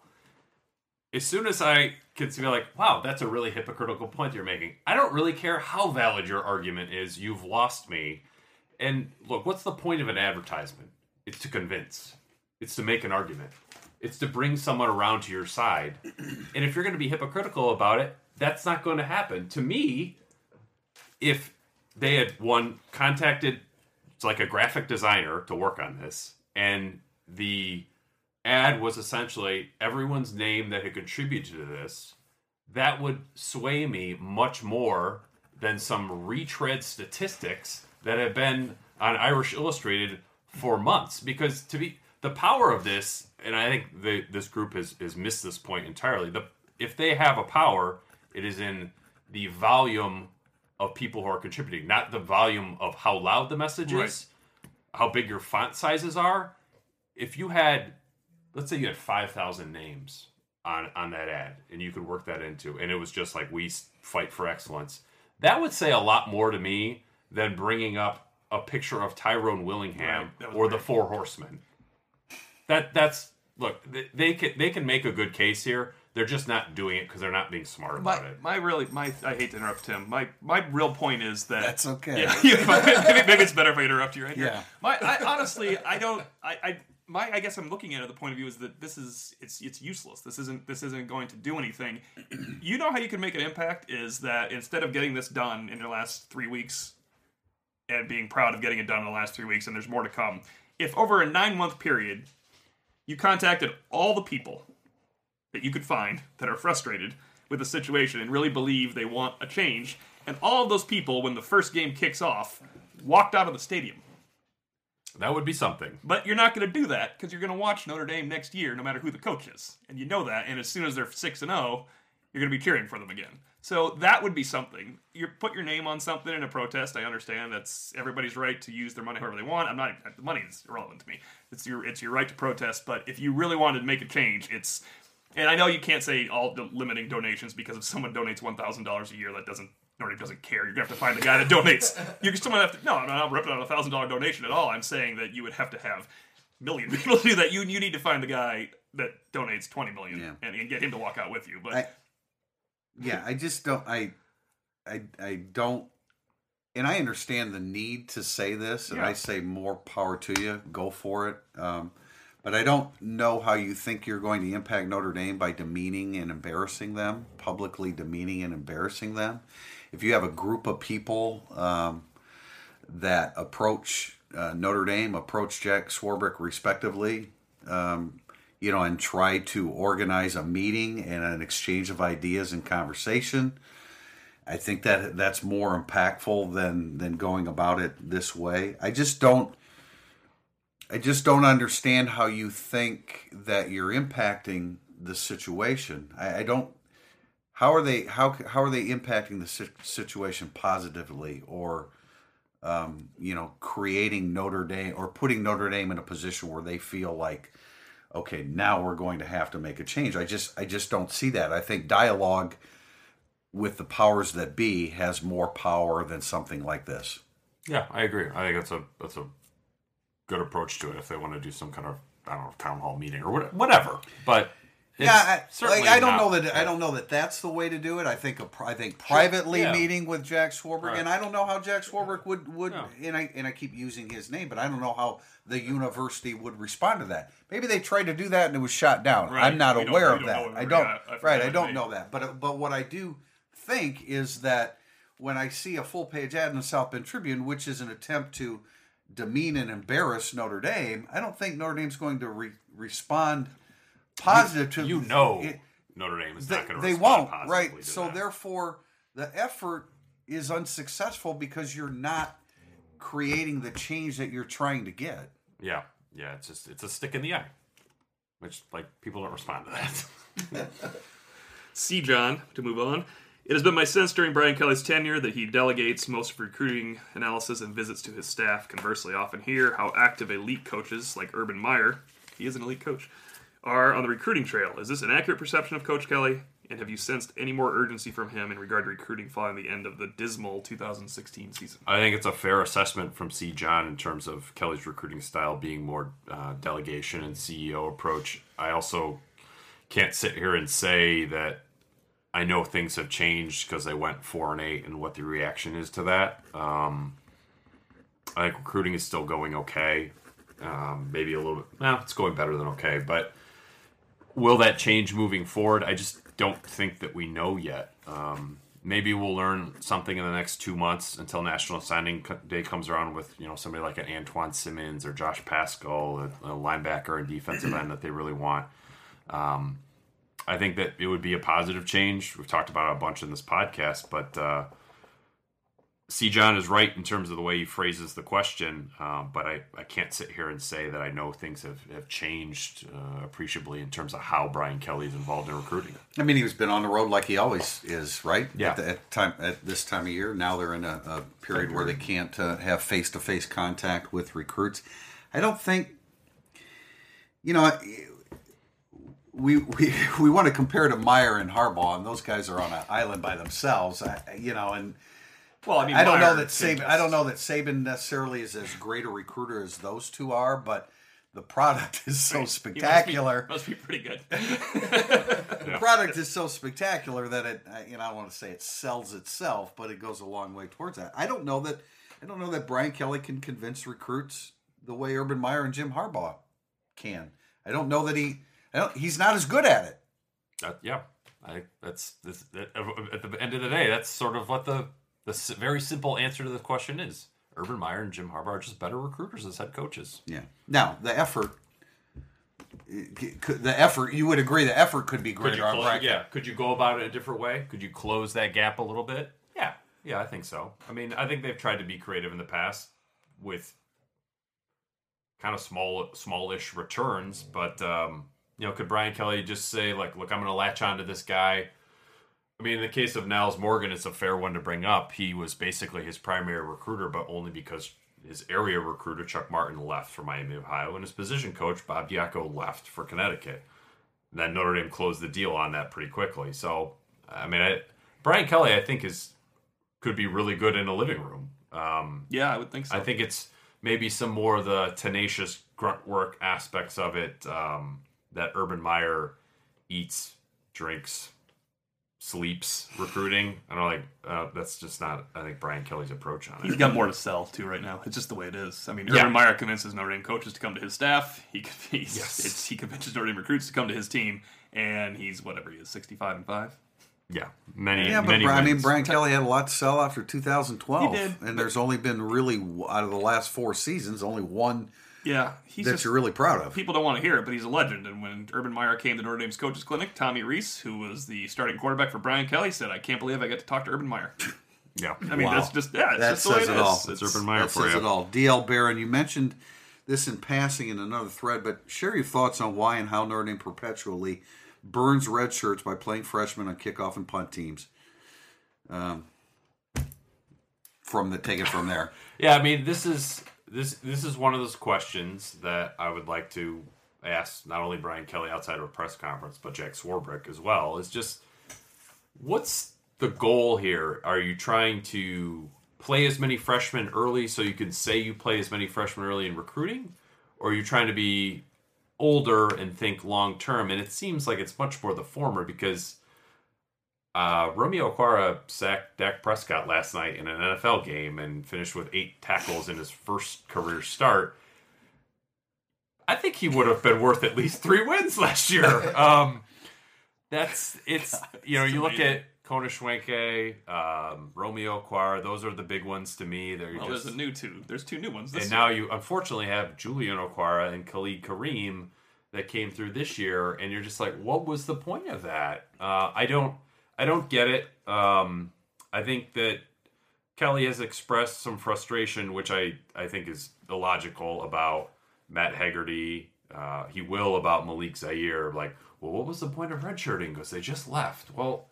As soon as I can see, like, wow, that's a really hypocritical point you're making. I don't really care how valid your argument is. You've lost me. And look, what's the point of an advertisement? It's to convince. It's to make an argument. It's to bring someone around to your side. And if you're going to be hypocritical about it, that's not going to happen. To me, if they had one contacted like a graphic designer to work on this and the ad was essentially everyone's name that had contributed to this. That would sway me much more than some retread statistics that have been on Irish Illustrated for months because to be the power of this and I think the, this group has, has missed this point entirely the if they have a power it is in the volume of people who are contributing, not the volume of how loud the message Right. is, how big your font sizes are. If you had, let's say you had 5,000 names on, on that ad and you could work that into, and it was just like, we fight for excellence, that would say a lot more to me than bringing up a picture of Tyrone Willingham Right, or the. Four Horsemen. That that's look, they, they can they can make a good case here. They're just not doing it because they're not being smart My, about it. my really my I hate to interrupt Tim. My my real point is that That's okay. Yeah, maybe, maybe it's better if I interrupt you right here. Yeah. My I, honestly I don't I, I my I guess I'm looking at it the point of view is that this is it's it's useless. This isn't this isn't going to do anything. you know how you can make an impact is that instead of getting this done in the last three weeks and being proud of getting it done in the last three weeks and there's more to come. If over a nine month period you contacted all the people that you could find that are frustrated with the situation and really believe they want a change. And all of those people, when the first game kicks off, walked out of the stadium. That would be something. But you're not going to do that because you're going to watch Notre Dame next year, no matter who the coach is, and you know that. And as soon as they're six and zero, you're going to be cheering for them again. So that would be something. You put your name on something in a protest. I understand that's everybody's right to use their money however they want. I'm not. The money is irrelevant to me. It's your it's your right to protest. But if you really wanted to make a change, it's and I know you can't say all the limiting donations because if someone donates one thousand dollars a year, that doesn't Notre doesn't care. You're gonna have to find the guy that donates. You're still gonna have to. No, I'm not ripping out a thousand dollar donation at all. I'm saying that you would have to have a million people to do that. You you need to find the guy that donates twenty million Yeah. and, and get him to walk out with you. But I, yeah, I just don't. I, I, I don't. And I understand the need to say this, and Yeah. I say more power to you. Go for it. Um, but I don't know how you think you're going to impact Notre Dame by demeaning and embarrassing them, publicly demeaning and embarrassing them. If you have a group of people um, that approach uh, Notre Dame, approach Jack Swarbrick respectively, um, you know, and try to organize a meeting and an exchange of ideas and conversation. I think that that's more impactful than than going about it this way. I just don't. I just don't understand how you think that you're impacting the situation. I, I don't. How are they? How how are they impacting the situation positively, or um, you know, creating Notre Dame or putting Notre Dame in a position where they feel like, okay, now we're going to have to make a change. I just I just don't see that. I think dialogue with the powers that be has more power than something like this. Yeah, I agree. I think that's a that's a good approach to it if they want to do some kind of I don't know town hall meeting or whatever. But yeah, I, certainly like, I don't know that I don't know that that's the way to do it. I think a, I think privately yeah. meeting with Jack Swarbrick, Right. and I don't know how Jack Swarbrick would would No. and I and I keep using his name, but I don't know how the university would respond to that. Maybe they tried to do that and it was shot down. Right. I'm not We aware of that. I don't. gonna- I forgot right, I don't know that. But but what I do think is that when I see a full page ad in the South Bend Tribune, which is an attempt to demean and embarrass Notre Dame, I don't think Notre Dame's going to re- respond positive to You know it- Notre Dame is they, not going to they respond won't positively right to so that. therefore the effort is unsuccessful because you're not creating the change that you're trying to get. Yeah, yeah. It's just it's a stick in the eye, which like people don't respond to that. See, John, to move on. It has been my sense during Brian Kelly's tenure that he delegates most of recruiting analysis and visits to his staff. Conversely, often hear how active elite coaches like Urban Meyer, he is an elite coach, are on the recruiting trail. Is this an accurate perception of Coach Kelly? And have you sensed any more urgency from him in regard to recruiting following the end of the dismal 2016 season? I think it's a fair assessment from C. John in terms of Kelly's recruiting style being more uh, delegation and CEO approach. I also can't sit here and say that I know things have changed because they went four and eight and what the reaction is to that. Um, I think recruiting is still going okay. Um, maybe a little bit. Well, it's going better than okay, but will that change moving forward? I just don't think that we know yet. Um, maybe we'll learn something in the next two months until National Signing Day comes around with you know somebody like an Antoine Simmons or Josh Pascal, a, a linebacker and defensive end that they really want. Um, I think that it would be a positive change. We've talked about it a bunch in this podcast, but uh, C. John is right in terms of the way he phrases the question. Um, but I, I can't sit here and say that I know things have, have changed uh, appreciably in terms of how Brian Kelly is involved in recruiting. I mean, he's been on the road like he always is, right? Yeah. At, the, at time at this time of year, now they're in a, a period where they can't uh, have face to face contact with recruits. I don't think, you know, we we we want to compare to Meyer and Harbaugh, and those guys are on an island by themselves. I, you know, and Well, I mean, I don't know that Saban. I don't know that Saban necessarily is as great a recruiter as those two are, but the product is so He must be- spectacular. Must be, pretty good. The product is so spectacular that it. I- You know, I don't want to say it sells itself, but it goes a long way towards that. I don't know that. I don't know that Brian Kelly can convince recruits the way Urban Meyer and Jim Harbaugh can. I don't know that he. He's not as good at it. Yeah, I that's this, that, at the end of the day, that's sort of what the the very simple answer to the question is. Urban Meyer and Jim Harbaugh are just better recruiters as head coaches. Yeah. Now the effort. The effort, you would agree, the effort could be greater on close, yeah, could you go about it a different way? Could you close that gap a little bit? Yeah, yeah, I think so. I mean, I think they've tried to be creative in the past with kind of small, smallish returns, but um, you know, could Brian Kelly just say like, "Look, I'm going to latch onto this guy"? I mean, in the case of Nyles Morgan, it's a fair one to bring up. He was basically his primary recruiter, but only because his area recruiter Chuck Martin left for Miami, Ohio, and his position coach Bob Diaco left for Connecticut. Then Notre Dame closed the deal on that pretty quickly. So, I mean, I, Brian Kelly, I think is could be really good in a living room. Um, yeah, I would think so. I think it's maybe some more of the tenacious grunt work aspects of it um, that Urban Meyer eats, drinks, sleeps, recruiting. I don't like uh, that's just not. I think Brian Kelly's approach on it. He's got more to sell too right now. It's just the way it is. I mean, Yeah. Urban Meyer convinces Notre Dame coaches to come to his staff. He he's, Yes. it's, he convinces Notre Dame recruits to come to his team, and he's whatever he is, sixty-five and five. Yeah, many. Yeah, but many Bri- I mean. Brian Kelly had a lot to sell after 2012, He did, and there's only been really out of the last four seasons, only one Yeah, he's that just you're really proud of. people don't want to hear it, but he's a legend. And when Urban Meyer came to Notre Dame's coaches clinic, Tommy Rees, who was the starting quarterback for Brian Kelly, said, "I can't believe I get to talk to Urban Meyer." Yeah, I mean, Wow. that's just yeah, it's That just the way says it it is. all. It's It's- Urban Meyer That for says you. it all. DL Barron, you mentioned this in passing in another thread, but share your thoughts on why and how Notre Dame perpetually burns red shirts by playing freshmen on kickoff and punt teams. Um, from the take it from there. Yeah, I mean, this is this this is one of those questions that I would like to ask not only Brian Kelly outside of a press conference, but Jack Swarbrick as well. Is just what's the goal here? Are you trying to play as many freshmen early so you can say you play as many freshmen early in recruiting, or are you trying to be older and think long term? And it seems like it's much more the former because uh, Romeo Okwara sacked Dak Prescott last night in an NFL game and finished with eight tackles in his first career start. I think he would have been worth at least three wins last year. Um, that's it's you know you look at Kona Schwenke, um, Romeo Okwara; those are the big ones to me. They're Well, just there's a new two. There's two new ones. And year. now you unfortunately have Julian Okwara and Khalid Kareem that came through this year, and you're just like, what was the point of that? Uh, I don't, I don't get it. Um, I think that Kelly has expressed some frustration, which I, I think is illogical about Matt Hegarty. Uh, he will about Malik Zaire. Like, well, what was the point of redshirting? Because they just left. Well,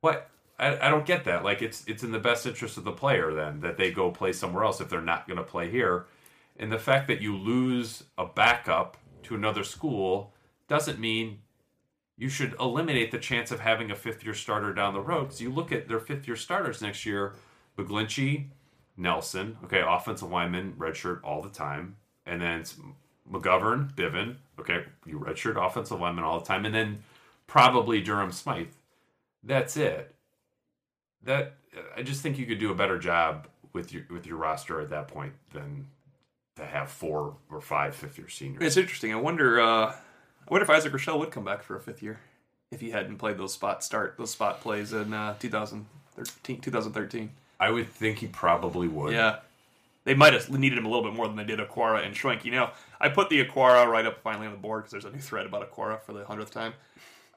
what? I, I don't get that. Like, it's it's in the best interest of the player then that they go play somewhere else if they're not going to play here. And the fact that you lose a backup to another school doesn't mean you should eliminate the chance of having a fifth year starter down the road. Because you look at their fifth year starters next year McGlinchey, Nelson, okay, offensive lineman, redshirt all the time. And then McGovern, Bivin, okay, you redshirt offensive lineman all the time. And then probably Durham Smythe. That's it. That I just think you could do a better job with your with your roster at that point than to have four or five fifth year seniors. It's interesting. I wonder. Uh, I wonder if Isaac Rochell would come back for a fifth year if he hadn't played those spot start those spot plays in uh, 2013. 2013. I would think he probably would. Yeah. They might have needed him a little bit more than they did Okwara and Schwenk. You know, I put the Okwara right up finally on the board because there's a new thread about Okwara for the hundredth time.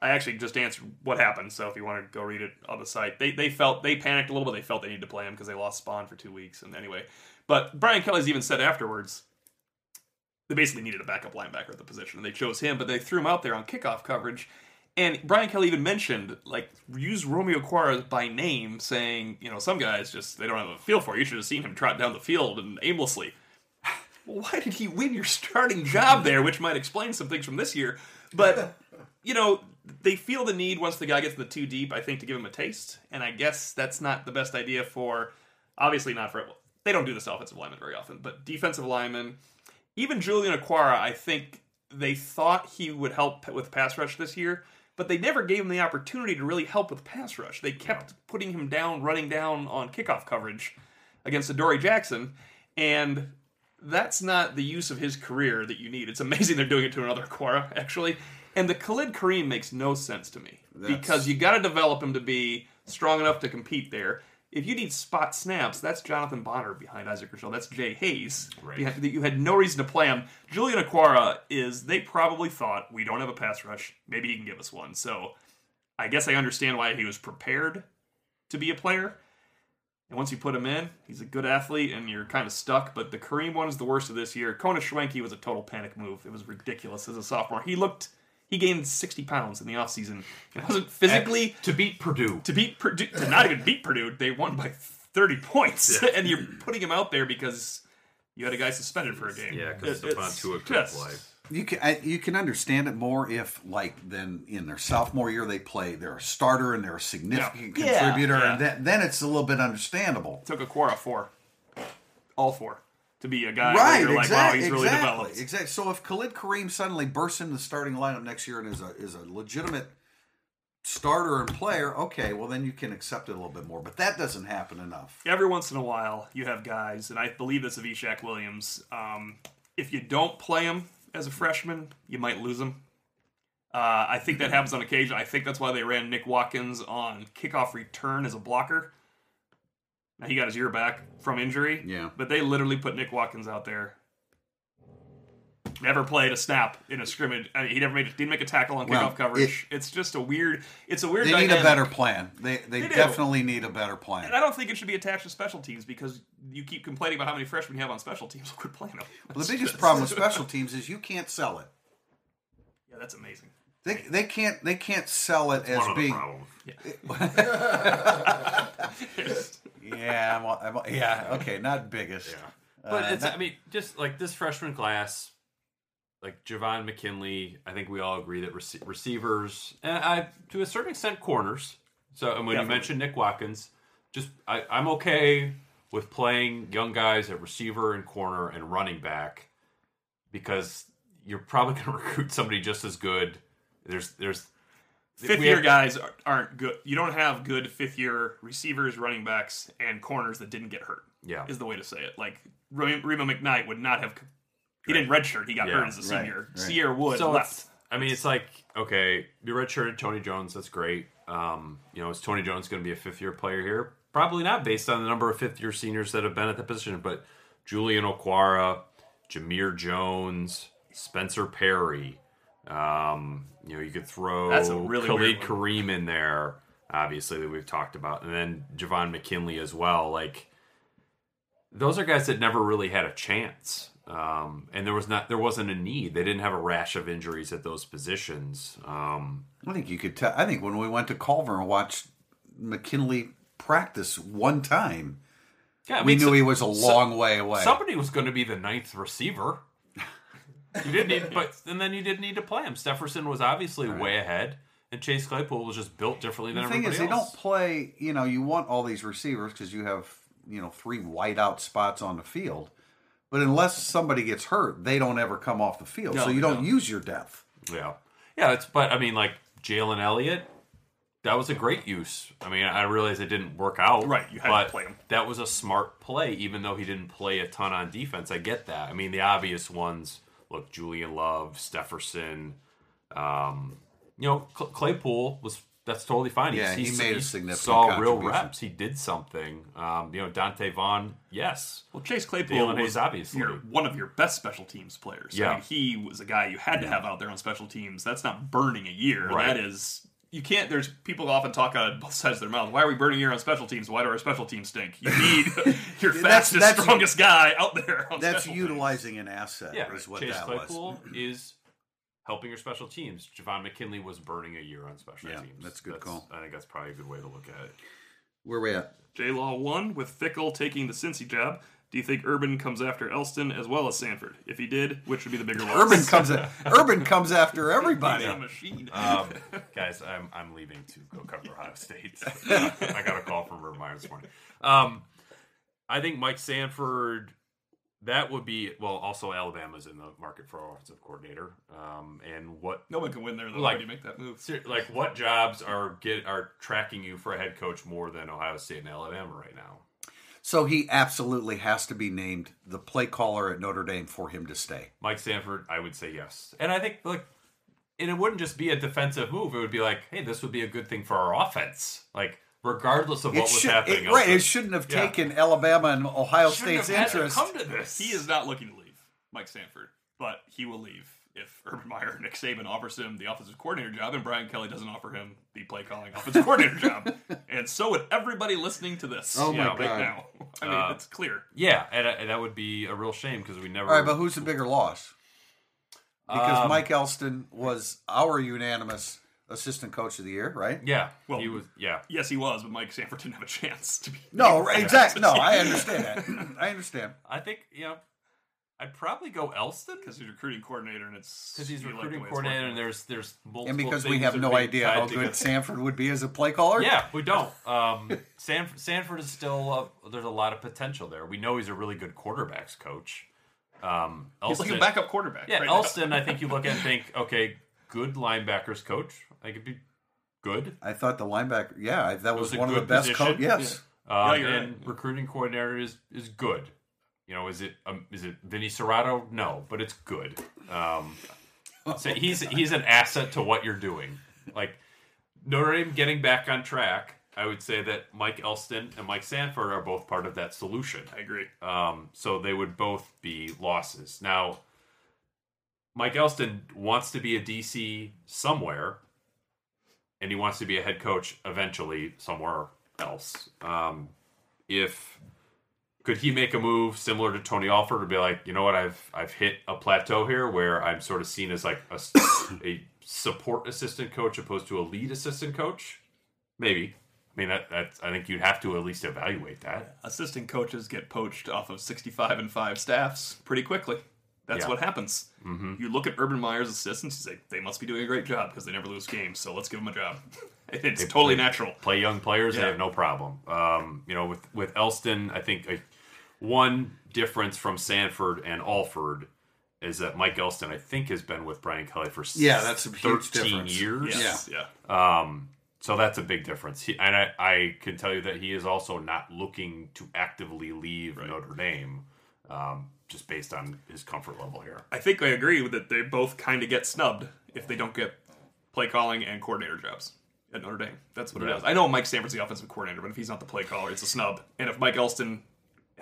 I actually just answered what happened, so if you want to go read it on the site, they they felt they panicked a little bit. They felt they needed to play him because they lost Spawn for two weeks, and anyway. But Brian Kelly's even said afterwards they basically needed a backup linebacker at the position, and they chose him. But they threw him out there on kickoff coverage, and Brian Kelly even mentioned, like, use Romeo Okwara by name, saying, you know, some guys just, they don't have a feel for it. You should have seen him trot down the field and aimlessly. Well, why did he win your starting job there? Which might explain some things from this year. But, you know, they feel the need once the guy gets in the two deep, I think, to give him a taste. And I guess that's not the best idea for, obviously not for, they don't do this offensive lineman very often, but defensive lineman, even Julian Okwara, I think they thought he would help with pass rush this year but they never gave him the opportunity to really help with pass rush. They kept putting him down, running down on kickoff coverage against Adoree Jackson, and that's not the use of his career that you need. It's amazing they're doing it to another Okwara, actually. And the Khalid Kareem makes no sense to me That's- because you got to develop him to be strong enough to compete there. If you need spot snaps, that's Jonathan Bonner behind Isaac Rochell. That's Jay Hayes. Right. behind- you had no reason to play him. Julian Okwara is, they probably thought, we don't have a pass rush. Maybe he can give us one. So I guess I understand why he was prepared to be a player. And once you put him in, he's a good athlete and you're kind of stuck. But the Kareem one is the worst of this year. Kona Schwenke was a total panic move. It was ridiculous as a sophomore. He looked, he gained 60 pounds in the offseason. It wasn't physically to beat Purdue. to beat Purdue, to not even beat Purdue, they won by 30 points. and you're putting him out there because you had a guy suspended for a game. Yeah, because It- Stephon it's Tua could just- play. You can I, you can understand it more if like then in their sophomore year they play they're a starter and they're a significant Yeah. contributor Yeah. and then, then it's a little bit understandable. Took a Quora four, all four, to be a guy Right, where you're like, exactly, wow, he's really exactly, developed. exactly. So if Khalid Kareem suddenly bursts into the starting lineup next year and is a is a legitimate starter and player, okay, well then you can accept it a little bit more. But that doesn't happen enough. Every once in a while, you have guys, and I believe this of Ishaq Williams. Um, if you don't play him as a freshman, you might lose him. Uh, I think that happens on occasion. I think that's why they ran Nick Watkins on kickoff return as a blocker. Now he got his year back from injury. Yeah. But they literally put Nick Watkins out there. Never played a snap in a scrimmage. I mean, he never made didn't make a tackle on kickoff Well, coverage. it's just a weird. It's a weird. They need a better plan. They they, They do. definitely need a better plan. And I don't think it should be attached to special teams because you keep complaining about how many freshmen you have on special teams. Quit playing them. Well, the biggest problem with special teams is you can't sell it. Yeah, that's amazing. They, they can't they can't sell it as One of the being problems. yeah I'm, I'm- yeah okay not biggest But Uh, it's, I mean, just like this freshman class, like Javon McKinley, I think we all agree that rece- receivers, and I, to a certain extent, corners. So, and when Definitely. you mentioned Nick Watkins, just I, I'm okay with playing young guys at receiver and corner and running back because you're probably going to recruit somebody just as good. There's, there's Fifth year guys are- aren't good. You don't have good fifth year receivers, running backs, and corners that didn't get hurt. Yeah. is the way to say it. Like Rhema Rhema McKnight would not have. He didn't redshirt. He got Yeah, hurt as a senior. right. Cierre Wood so left. I mean, it's like okay, you redshirted Tony Jones. That's great. Um, you know, is Tony Jones going to be a fifth year player here? Probably not, based on the number of fifth year seniors that have been at the position. But Julian Okwara, Jamir Jones, Spencer Perry. Um, you know, you could throw That's a really Khalid Kareem in there, obviously that we've talked about, and then Javon McKinley as well. Like those are guys that never really had a chance. Um, and there was not there wasn't a need. They didn't have a rash of injuries at those positions. Um, I think you could tell. I think when we went to Culver and watched McKinley practice one time, yeah, I we knew so- he was a so- long way away. Somebody was going to be the ninth receiver. You didn't need, but and then you didn't need to play him. Stepherson was obviously way ahead, and Chase Claypool was just built differently than the thing everybody is, they don't play. You know, you want all these receivers because you have you know three whiteout spots on the field. But unless somebody gets hurt, they don't ever come off the field. No, so you don't use your depth. Yeah, yeah. It's but I mean, like Jalen Elliott, that was a great use. I mean, I realize it didn't work out. Right, you had to but play him. That was a smart play, even though he didn't play a ton on defense. I get that. I mean, the obvious ones look: Julian Love, Stepherson. Um, you know, Claypool was. That's totally fine. Yeah, he made a significant Saw real reps. He did something. Um, you know, Donte Vaughn. Yes. Well, Chase Claypool Dalen was obviously. your, one of your best special teams players. Yeah. I mean, he was a guy you had to have out there on special teams. That's not burning a year. Right. That is. You can't. There's people often talk out of both sides of their mouth. Why are we burning a year on special teams? Why do our special teams stink? You need your That's- fastest, that's- strongest guy out there. On That's special utilizing an asset. Yeah, is what Chase that Claypool was. is helping your special teams. Javon McKinley was burning a year on special Yeah, teams. that's a good call. I think that's probably a good way to look at it. Where we at? J Law one with Fickell taking the Cincy job. Do you think Urban comes after Elston as well as Sanford? If he did, which would be the bigger loss? Urban comes. A, Urban comes after everybody. He's a machine. Um, guys, I'm I'm leaving to go cover Ohio State. I got a call from Urban Meyer this morning. Um, I think Mike Sanford. That would be well. Also, Alabama's in the market for offensive coordinator. Um, and what no one can win there though. like- Like, you make that move? Ser- like what jobs are get are tracking you for a head coach more than Ohio State and Alabama right now? So he absolutely has to be named the play caller at Notre Dame for him to stay. Mike Sanford, I would say yes. And I think like and it wouldn't just be a defensive move. It would be like, hey, this would be a good thing for our offense. Like regardless of what was happening. it- right. elsewhere. It shouldn't have Yeah. taken Alabama and Ohio Shouldn't State's have had to interest. come to this. He is not looking to leave, Mike Sanford, but he will leave if Urban Meyer Nick Saban offers him the offensive coordinator job and Brian Kelly doesn't offer him the play calling offensive coordinator job. And so would everybody listening to this. Oh my right God. now. I mean, Uh, it's clear. Yeah, and, and that would be a real shame because we never. All right, but who's the bigger loss? Because Um, Mike Elston was our unanimous assistant coach of the year, right? yeah, Well- he was. Yeah, Yes, he was, but Mike Sanford didn't have a chance to be. No, right, exactly. No, I understand that. I understand. I think you know, I'd probably go Elston because he's recruiting coordinator and it's because he's you like recruiting coordinator, and there's there's multiple And because we have no idea tied how together. good Sanford would be as a play caller. Yeah, we don't. Um, Sanford, Sanford is still. Uh, there's a lot of potential there. We know he's a really good quarterbacks coach. Um, He's Elston, like a backup quarterback. Yeah, right now. Elston. I think you look at and think, okay, good linebackers coach. I could be good. I thought the linebacker. Yeah, that was, was one of the best. position. coaches. yes. Um, you're and right. recruiting coordinator is is good. You know, is it um, is it Vinny Cerrato? No, but it's good. Um, so he's he's an asset to what you're doing. Like Notre Dame getting back on track. I would say that Mike Elston and Mike Sanford are both part of that solution. I agree. Um, so they would both be losses. Now, Mike Elston wants to be a DC somewhere, and he wants to be a head coach eventually somewhere else. Um, if could he make a move similar to Tony Alford to be like, you know what, I've I've hit a plateau here where I'm sort of seen as like a, a support assistant coach opposed to a lead assistant coach? Maybe. I mean that that's I think you'd have to at least evaluate that. Assistant coaches get poached off of 65 and 5 staffs pretty quickly. That's Yeah. what happens. Mm-hmm. You look at Urban Meyer's assistants, you say, they must be doing a great job because they never lose games, so let's give them a job. it's totally play- natural. play young players, they have no problem. Um, you know, with with Elston, I think a, one difference from Sanford and Alford is that Mike Elston, I think, has been with Brian Kelly for Yeah, that's a huge thirteen difference. years. Yes. Yeah. Um, so that's a big difference. He, and I, I can tell you that he is also not looking to actively leave Notre Dame, um, just based on his comfort level here. I think I agree with that they both kind of get snubbed if they don't get play calling and coordinator jobs at Notre Dame. That's what it Yeah. is. I know Mike Sanford's the offensive coordinator, but if he's not the play caller, it's a snub. And if Mike Elston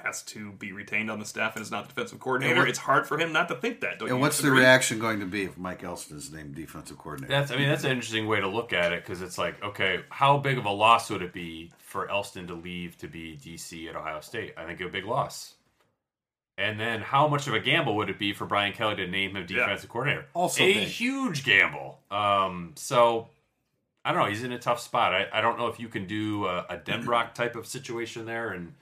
has to be retained on the staff and is not the defensive coordinator, it's hard for him not to think that. Don't And you what's the agree? reaction going to be if Mike Elston is named defensive coordinator? That's I mean that's an interesting way to look at it because it's like okay, how big of a loss would it be for Elston to leave to be DC at Ohio State? I think a big loss. And then how much of a gamble would it be for Brian Kelly to name him defensive coordinator? Also a big. huge gamble. Um, so I don't know. He's in a tough spot. I, I don't know if you can do a, a Denbrock type of situation there. And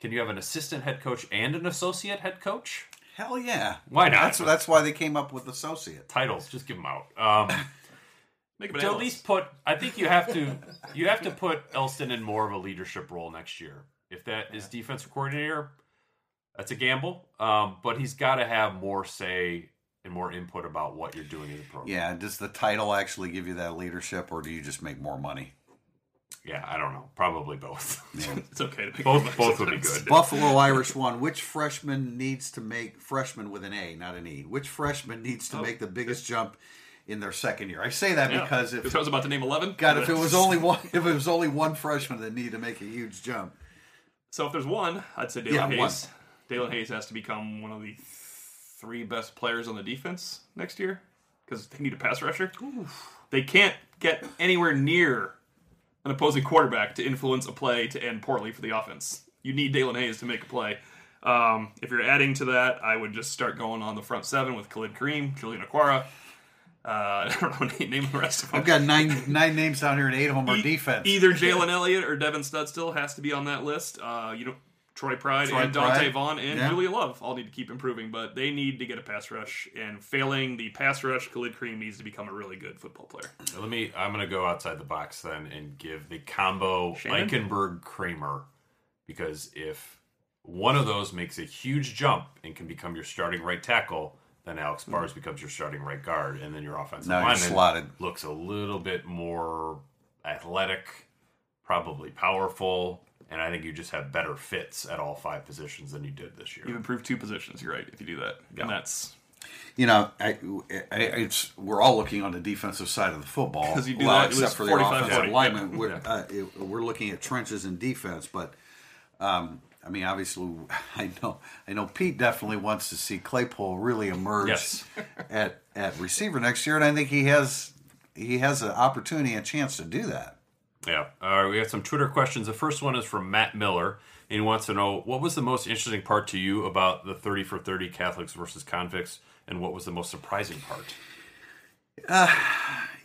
can you have an assistant head coach and an associate head coach? Hell yeah. Why not? That's that's why they came up with associate. Titles, just give them out. Um, Make to at least put i think you have to you have to put elston in more of a leadership role next year if that is defensive coordinator that's a gamble um, but he's got to have more say and more input about what you're doing in the program Yeah. Does the title actually give you that leadership, or do you just make more money? yeah i don't know probably both It's okay to pick both one both would be good Buffalo Irish one. Which freshman needs to make freshman with an A, not an E? Which freshman needs to oh. make the biggest jump in their second year? I say that Yeah. because if I was about to name eleven, God, if it was only one, if it was only one freshman that needed to make a huge jump, So if there's one, I'd say Daelin Yeah. Hayes. Daelin Hayes has to become one of the three best players on the defense next year because they need a pass rusher. They can't get anywhere near an opposing quarterback to influence a play to end poorly for the offense. You need Daelin Hayes to make a play. Um, if you're adding to that, I would just start going on the front seven with Khalid Kareem, Julian Okwara. Uh, I don't know what name the rest of them. I've got nine nine names down here, and eight of them are E- defense. Either Jalen Elliott or Devin Studstill has to be on that list. Uh, you know, Troy Pride Troy and Dante Pride, Vaughn and yeah. Julia Love all need to keep improving, but they need to get a pass rush. And failing the pass rush, Khalid Kareem needs to become a really good football player. let me i'm going to go outside the box then and give the combo eichenberg kraemer because if one of those makes a huge jump and can become your starting right tackle then alex hmm. bars becomes your starting right guard and then your offensive Now lineman slotted. looks a little bit more athletic, probably powerful, and I think you just have better fits at all five positions than you did this year. You've improved two positions. You're right if you do that, Yeah. and that's You know, I, I, it's we're all looking on the defensive side of the football. 'Cause you do well, that, it except was for the offensive 40. linemen. We're, Yeah. uh, it- we're looking at trenches and defense, but um, I mean, obviously, I know I know Pete definitely wants to see Claypool really emerge Yes. at at receiver next year, and I think he has he has an opportunity, a chance to do that. Yeah. All right, we have some Twitter questions. The first one is from Matt Miller, and he wants to know what was the most interesting part to you about the 30 for 30 Catholics versus convicts, and what was the most surprising part? Uh,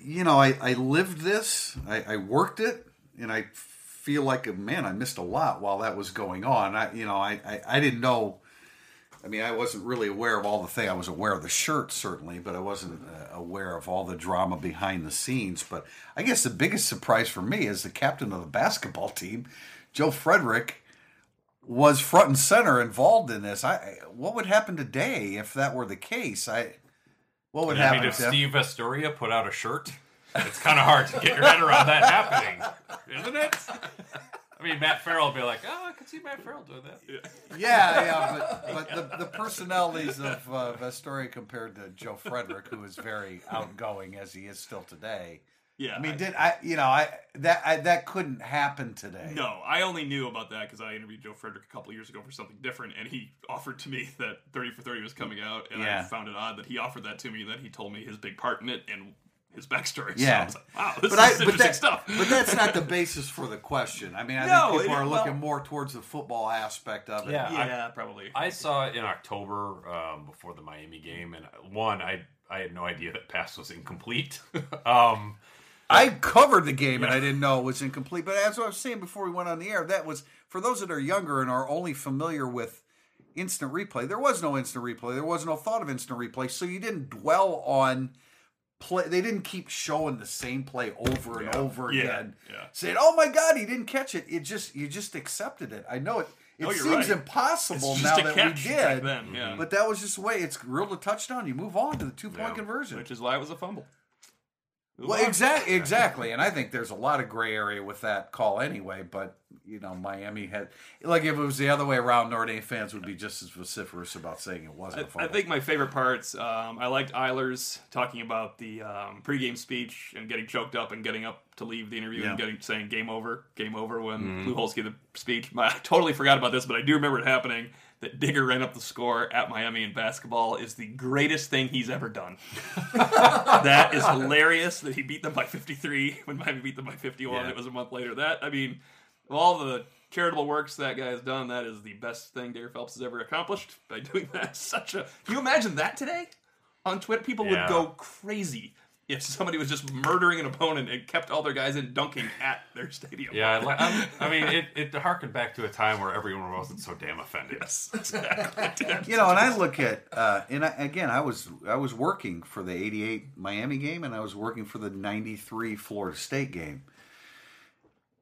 you know, I, I lived this, I, I worked it, and I feel like, man, I missed a lot while that was going on. I, you know, I, I, I didn't know. I mean, I wasn't really aware of all the thing. I was aware of the shirt certainly, but I wasn't uh, aware of all the drama behind the scenes. But I guess the biggest surprise for me is the captain of the basketball team, Joe Fredrick, was front and center involved in this. I, what would happen today if that were the case? I, what would I happen? mean, if? Steve Vasturia put out a shirt, it's kind of hard to get your head around that happening, isn't it? I mean, Matt Farrell would be like, oh, I could see Matt Farrell doing that. Yeah, yeah, but, but the, the personalities of uh, Vasturia compared to Joe Fredrick, who is very outgoing as he is still today. yeah. I mean, did I? You know, I that I, that couldn't happen today. No, I only knew about that because I interviewed Joe Fredrick a couple years ago for something different, and he offered to me that 30 for 30 was coming out, and I found it odd that he offered that to me, and then he told me his big part in it and his backstory. Yeah. So I was like, wow, this But is I, interesting but, that, stuff. but that's not the basis for the question. I mean, I No, think people it- are well- looking more towards the football aspect of it. Yeah. yeah, probably. I saw it in October um, before the Miami game, and one, I I had no idea that pass was incomplete. um, I covered the game and I didn't know it was incomplete. But as I was saying before we went on the air, that was for those that are younger and are only familiar with instant replay. There was no instant replay. There was no thought of instant replay, so you didn't dwell on play. They didn't keep showing the same play over and Yeah. over Yeah. again, Yeah. saying, "Oh my God, he didn't catch it." It just you just accepted it. I know it. It you're seems right. impossible now that we did. then, yeah. But that was just the way it's ruled a touchdown. You move on to the two point conversion. Which is why it was a fumble. Well, exactly, exactly, and I think there's a lot of gray area with that call anyway. But you know, Miami had like if it was the other way around, Notre Dame fans would be just as vociferous about saying it wasn't I, I think my favorite parts. Um, I liked Eilers talking about the um, pregame speech and getting choked up and getting up to leave the interview Yeah. and getting saying "game over, game over" when Mm-hmm. Lou Holtz gave the speech. I totally forgot about this, but I do remember it happening. That Digger ran up the score at Miami in basketball is the greatest thing he's ever done. that is hilarious. That he beat them by 53 when Miami beat them by 51. Yeah. It was a month later. That I mean, of all the charitable works that guy has done. That is the best thing Dare Phelps has ever accomplished by doing that. Such a. Can you imagine that today on Twitter? People Yeah. would go crazy if somebody was just murdering an opponent and kept all their guys in dunking at their stadium. Yeah, I, li- I'm- I mean, it, it harkened back to a time where everyone wasn't so damn offended. Yes, exactly. You know, and I look at, uh, and I, again, I was I was working for the '88 Miami game, and I was working for the '93 Florida State game,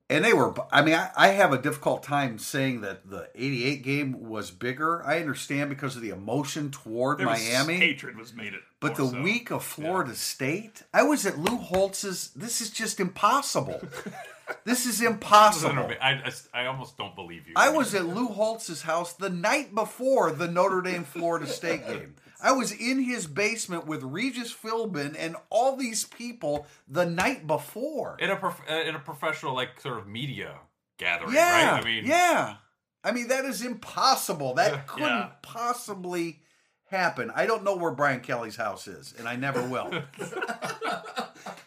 and they were. I mean, I, I have a difficult time saying that the '88 game was bigger. I understand because of the emotion toward There was Miami, hatred was made it. But the so. week of Florida State, I was at Lou Holtz's. This is just impossible. this is impossible. I, I, I almost don't believe you. I was at Lou Holtz's house the night before the Notre Dame Florida State game. I was in his basement with Regis Philbin and all these people the night before. in a prof- uh, in a professional like sort of media gathering, yeah, right? I mean, yeah. I mean that is impossible. That couldn't Yeah. possibly happen. I don't know where Brian Kelly's house is, and I never will.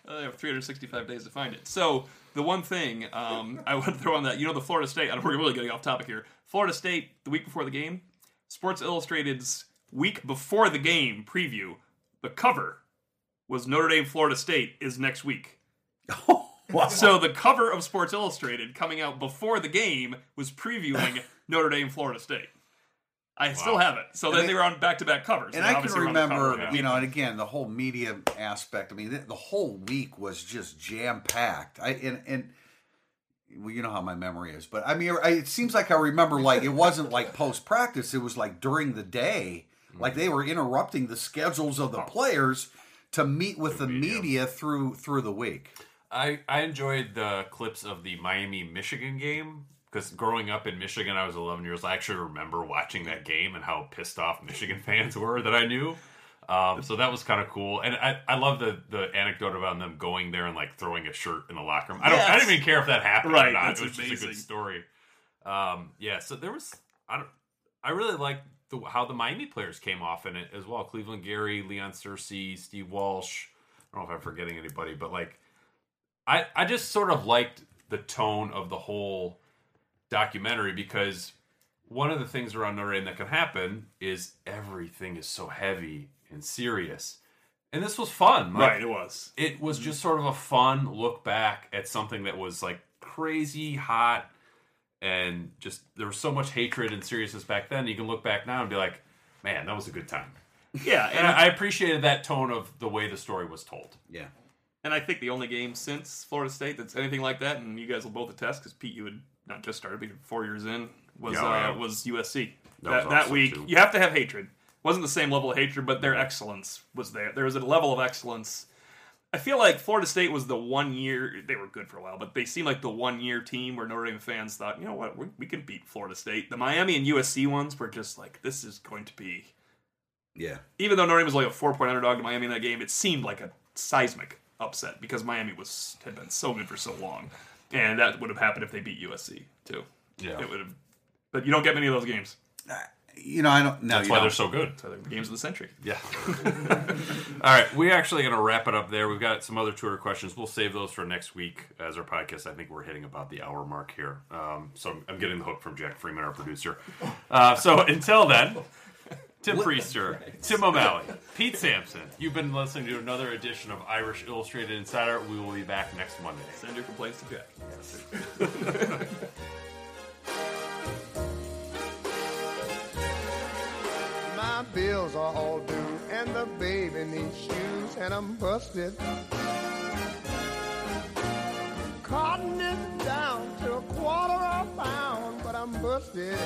I have 365 days to find it. So the one thing um, I would throw on that, you know, the Florida State. I know we're really getting off topic here. Florida State, the week before the game, Sports Illustrated's week before the game preview, the cover was Notre Dame Florida State is next week. Wow. So the cover of Sports Illustrated coming out before the game was previewing Notre Dame Florida State. I still have it. So then I- they were on back to back covers. And They I can obviously were on the remember, cover, yeah. you know, and again, the whole media aspect. I mean, the, the whole week was just jam packed. I and and well, you know how my memory is, but I mean, I, it seems like I remember like it wasn't like post practice; it was like during the day, like they were interrupting the schedules of the players to meet with the media. media through through the week. I I enjoyed the clips of the Miami Michigan game because growing up in Michigan, I was 11 years. I actually remember watching that game and how pissed off Michigan fans were that I knew. Um, so that was kind of cool, and I, I love the the anecdote about them going there and like throwing a shirt in the locker room. I don't I didn't even care if that happened Right, or not. that's it was just a good story. Um, yeah, so there was I don't I really like the how the Miami players came off in it as well. Cleveland Gary, Leon Searcy, Steve Walsh. I don't know if I'm forgetting anybody, but like I I just sort of liked the tone of the whole documentary because one of the things around Notre Dame that can happen is everything is so heavy and serious. And this was fun. Like, right, it was. it was mm-hmm. just sort of a fun look back at something that was like crazy hot and just there was so much hatred and seriousness back then. You can look back now and be like, man, that was a good time. Yeah, And I I appreciated that tone of the way the story was told. Yeah. And I think the only game since Florida State that's anything like that, and you guys will both attest, because Pete, you had not just started, but four years in, was Yeah, uh, yeah. was USC. That That, was that awesome, week, too. you have to have hatred. wasn't the same level of hatred, but their excellence was there. There was a level of excellence. I feel like Florida State was the one year they were good for a while, but they seemed like the one year team where Notre Dame fans thought, you know what, we, we can beat Florida State. The Miami and USC ones were just like, this is going to be Yeah. even though Notre Dame was like a four point underdog to Miami in that game, it seemed like a seismic upset because Miami was had been so good for so long, and that would have happened if they beat USC too. Yeah. it would have. But you don't get many of those games. You know, I don't. No, That's why don't. they're so good. So they're the games of the century. Yeah. All right, we're actually going to wrap it up there. We've got some other Twitter questions. We'll save those for next week as our podcast. I think we're hitting about the hour mark here. Um, so I'm, I'm getting the hook from Jack Freeman, our producer. Uh, so until then, Tim Prister, Tim O'Malley, Pete Sampson, you've been listening to another edition of Irish Illustrated Insider. We will be back next Monday. Send your complaints to Jack. My bills are all due, and the baby needs shoes, and I'm busted. Cotton is down to a quarter of a pound, but I'm busted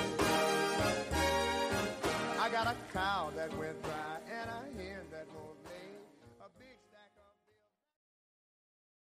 got a cow that went by and a hen that went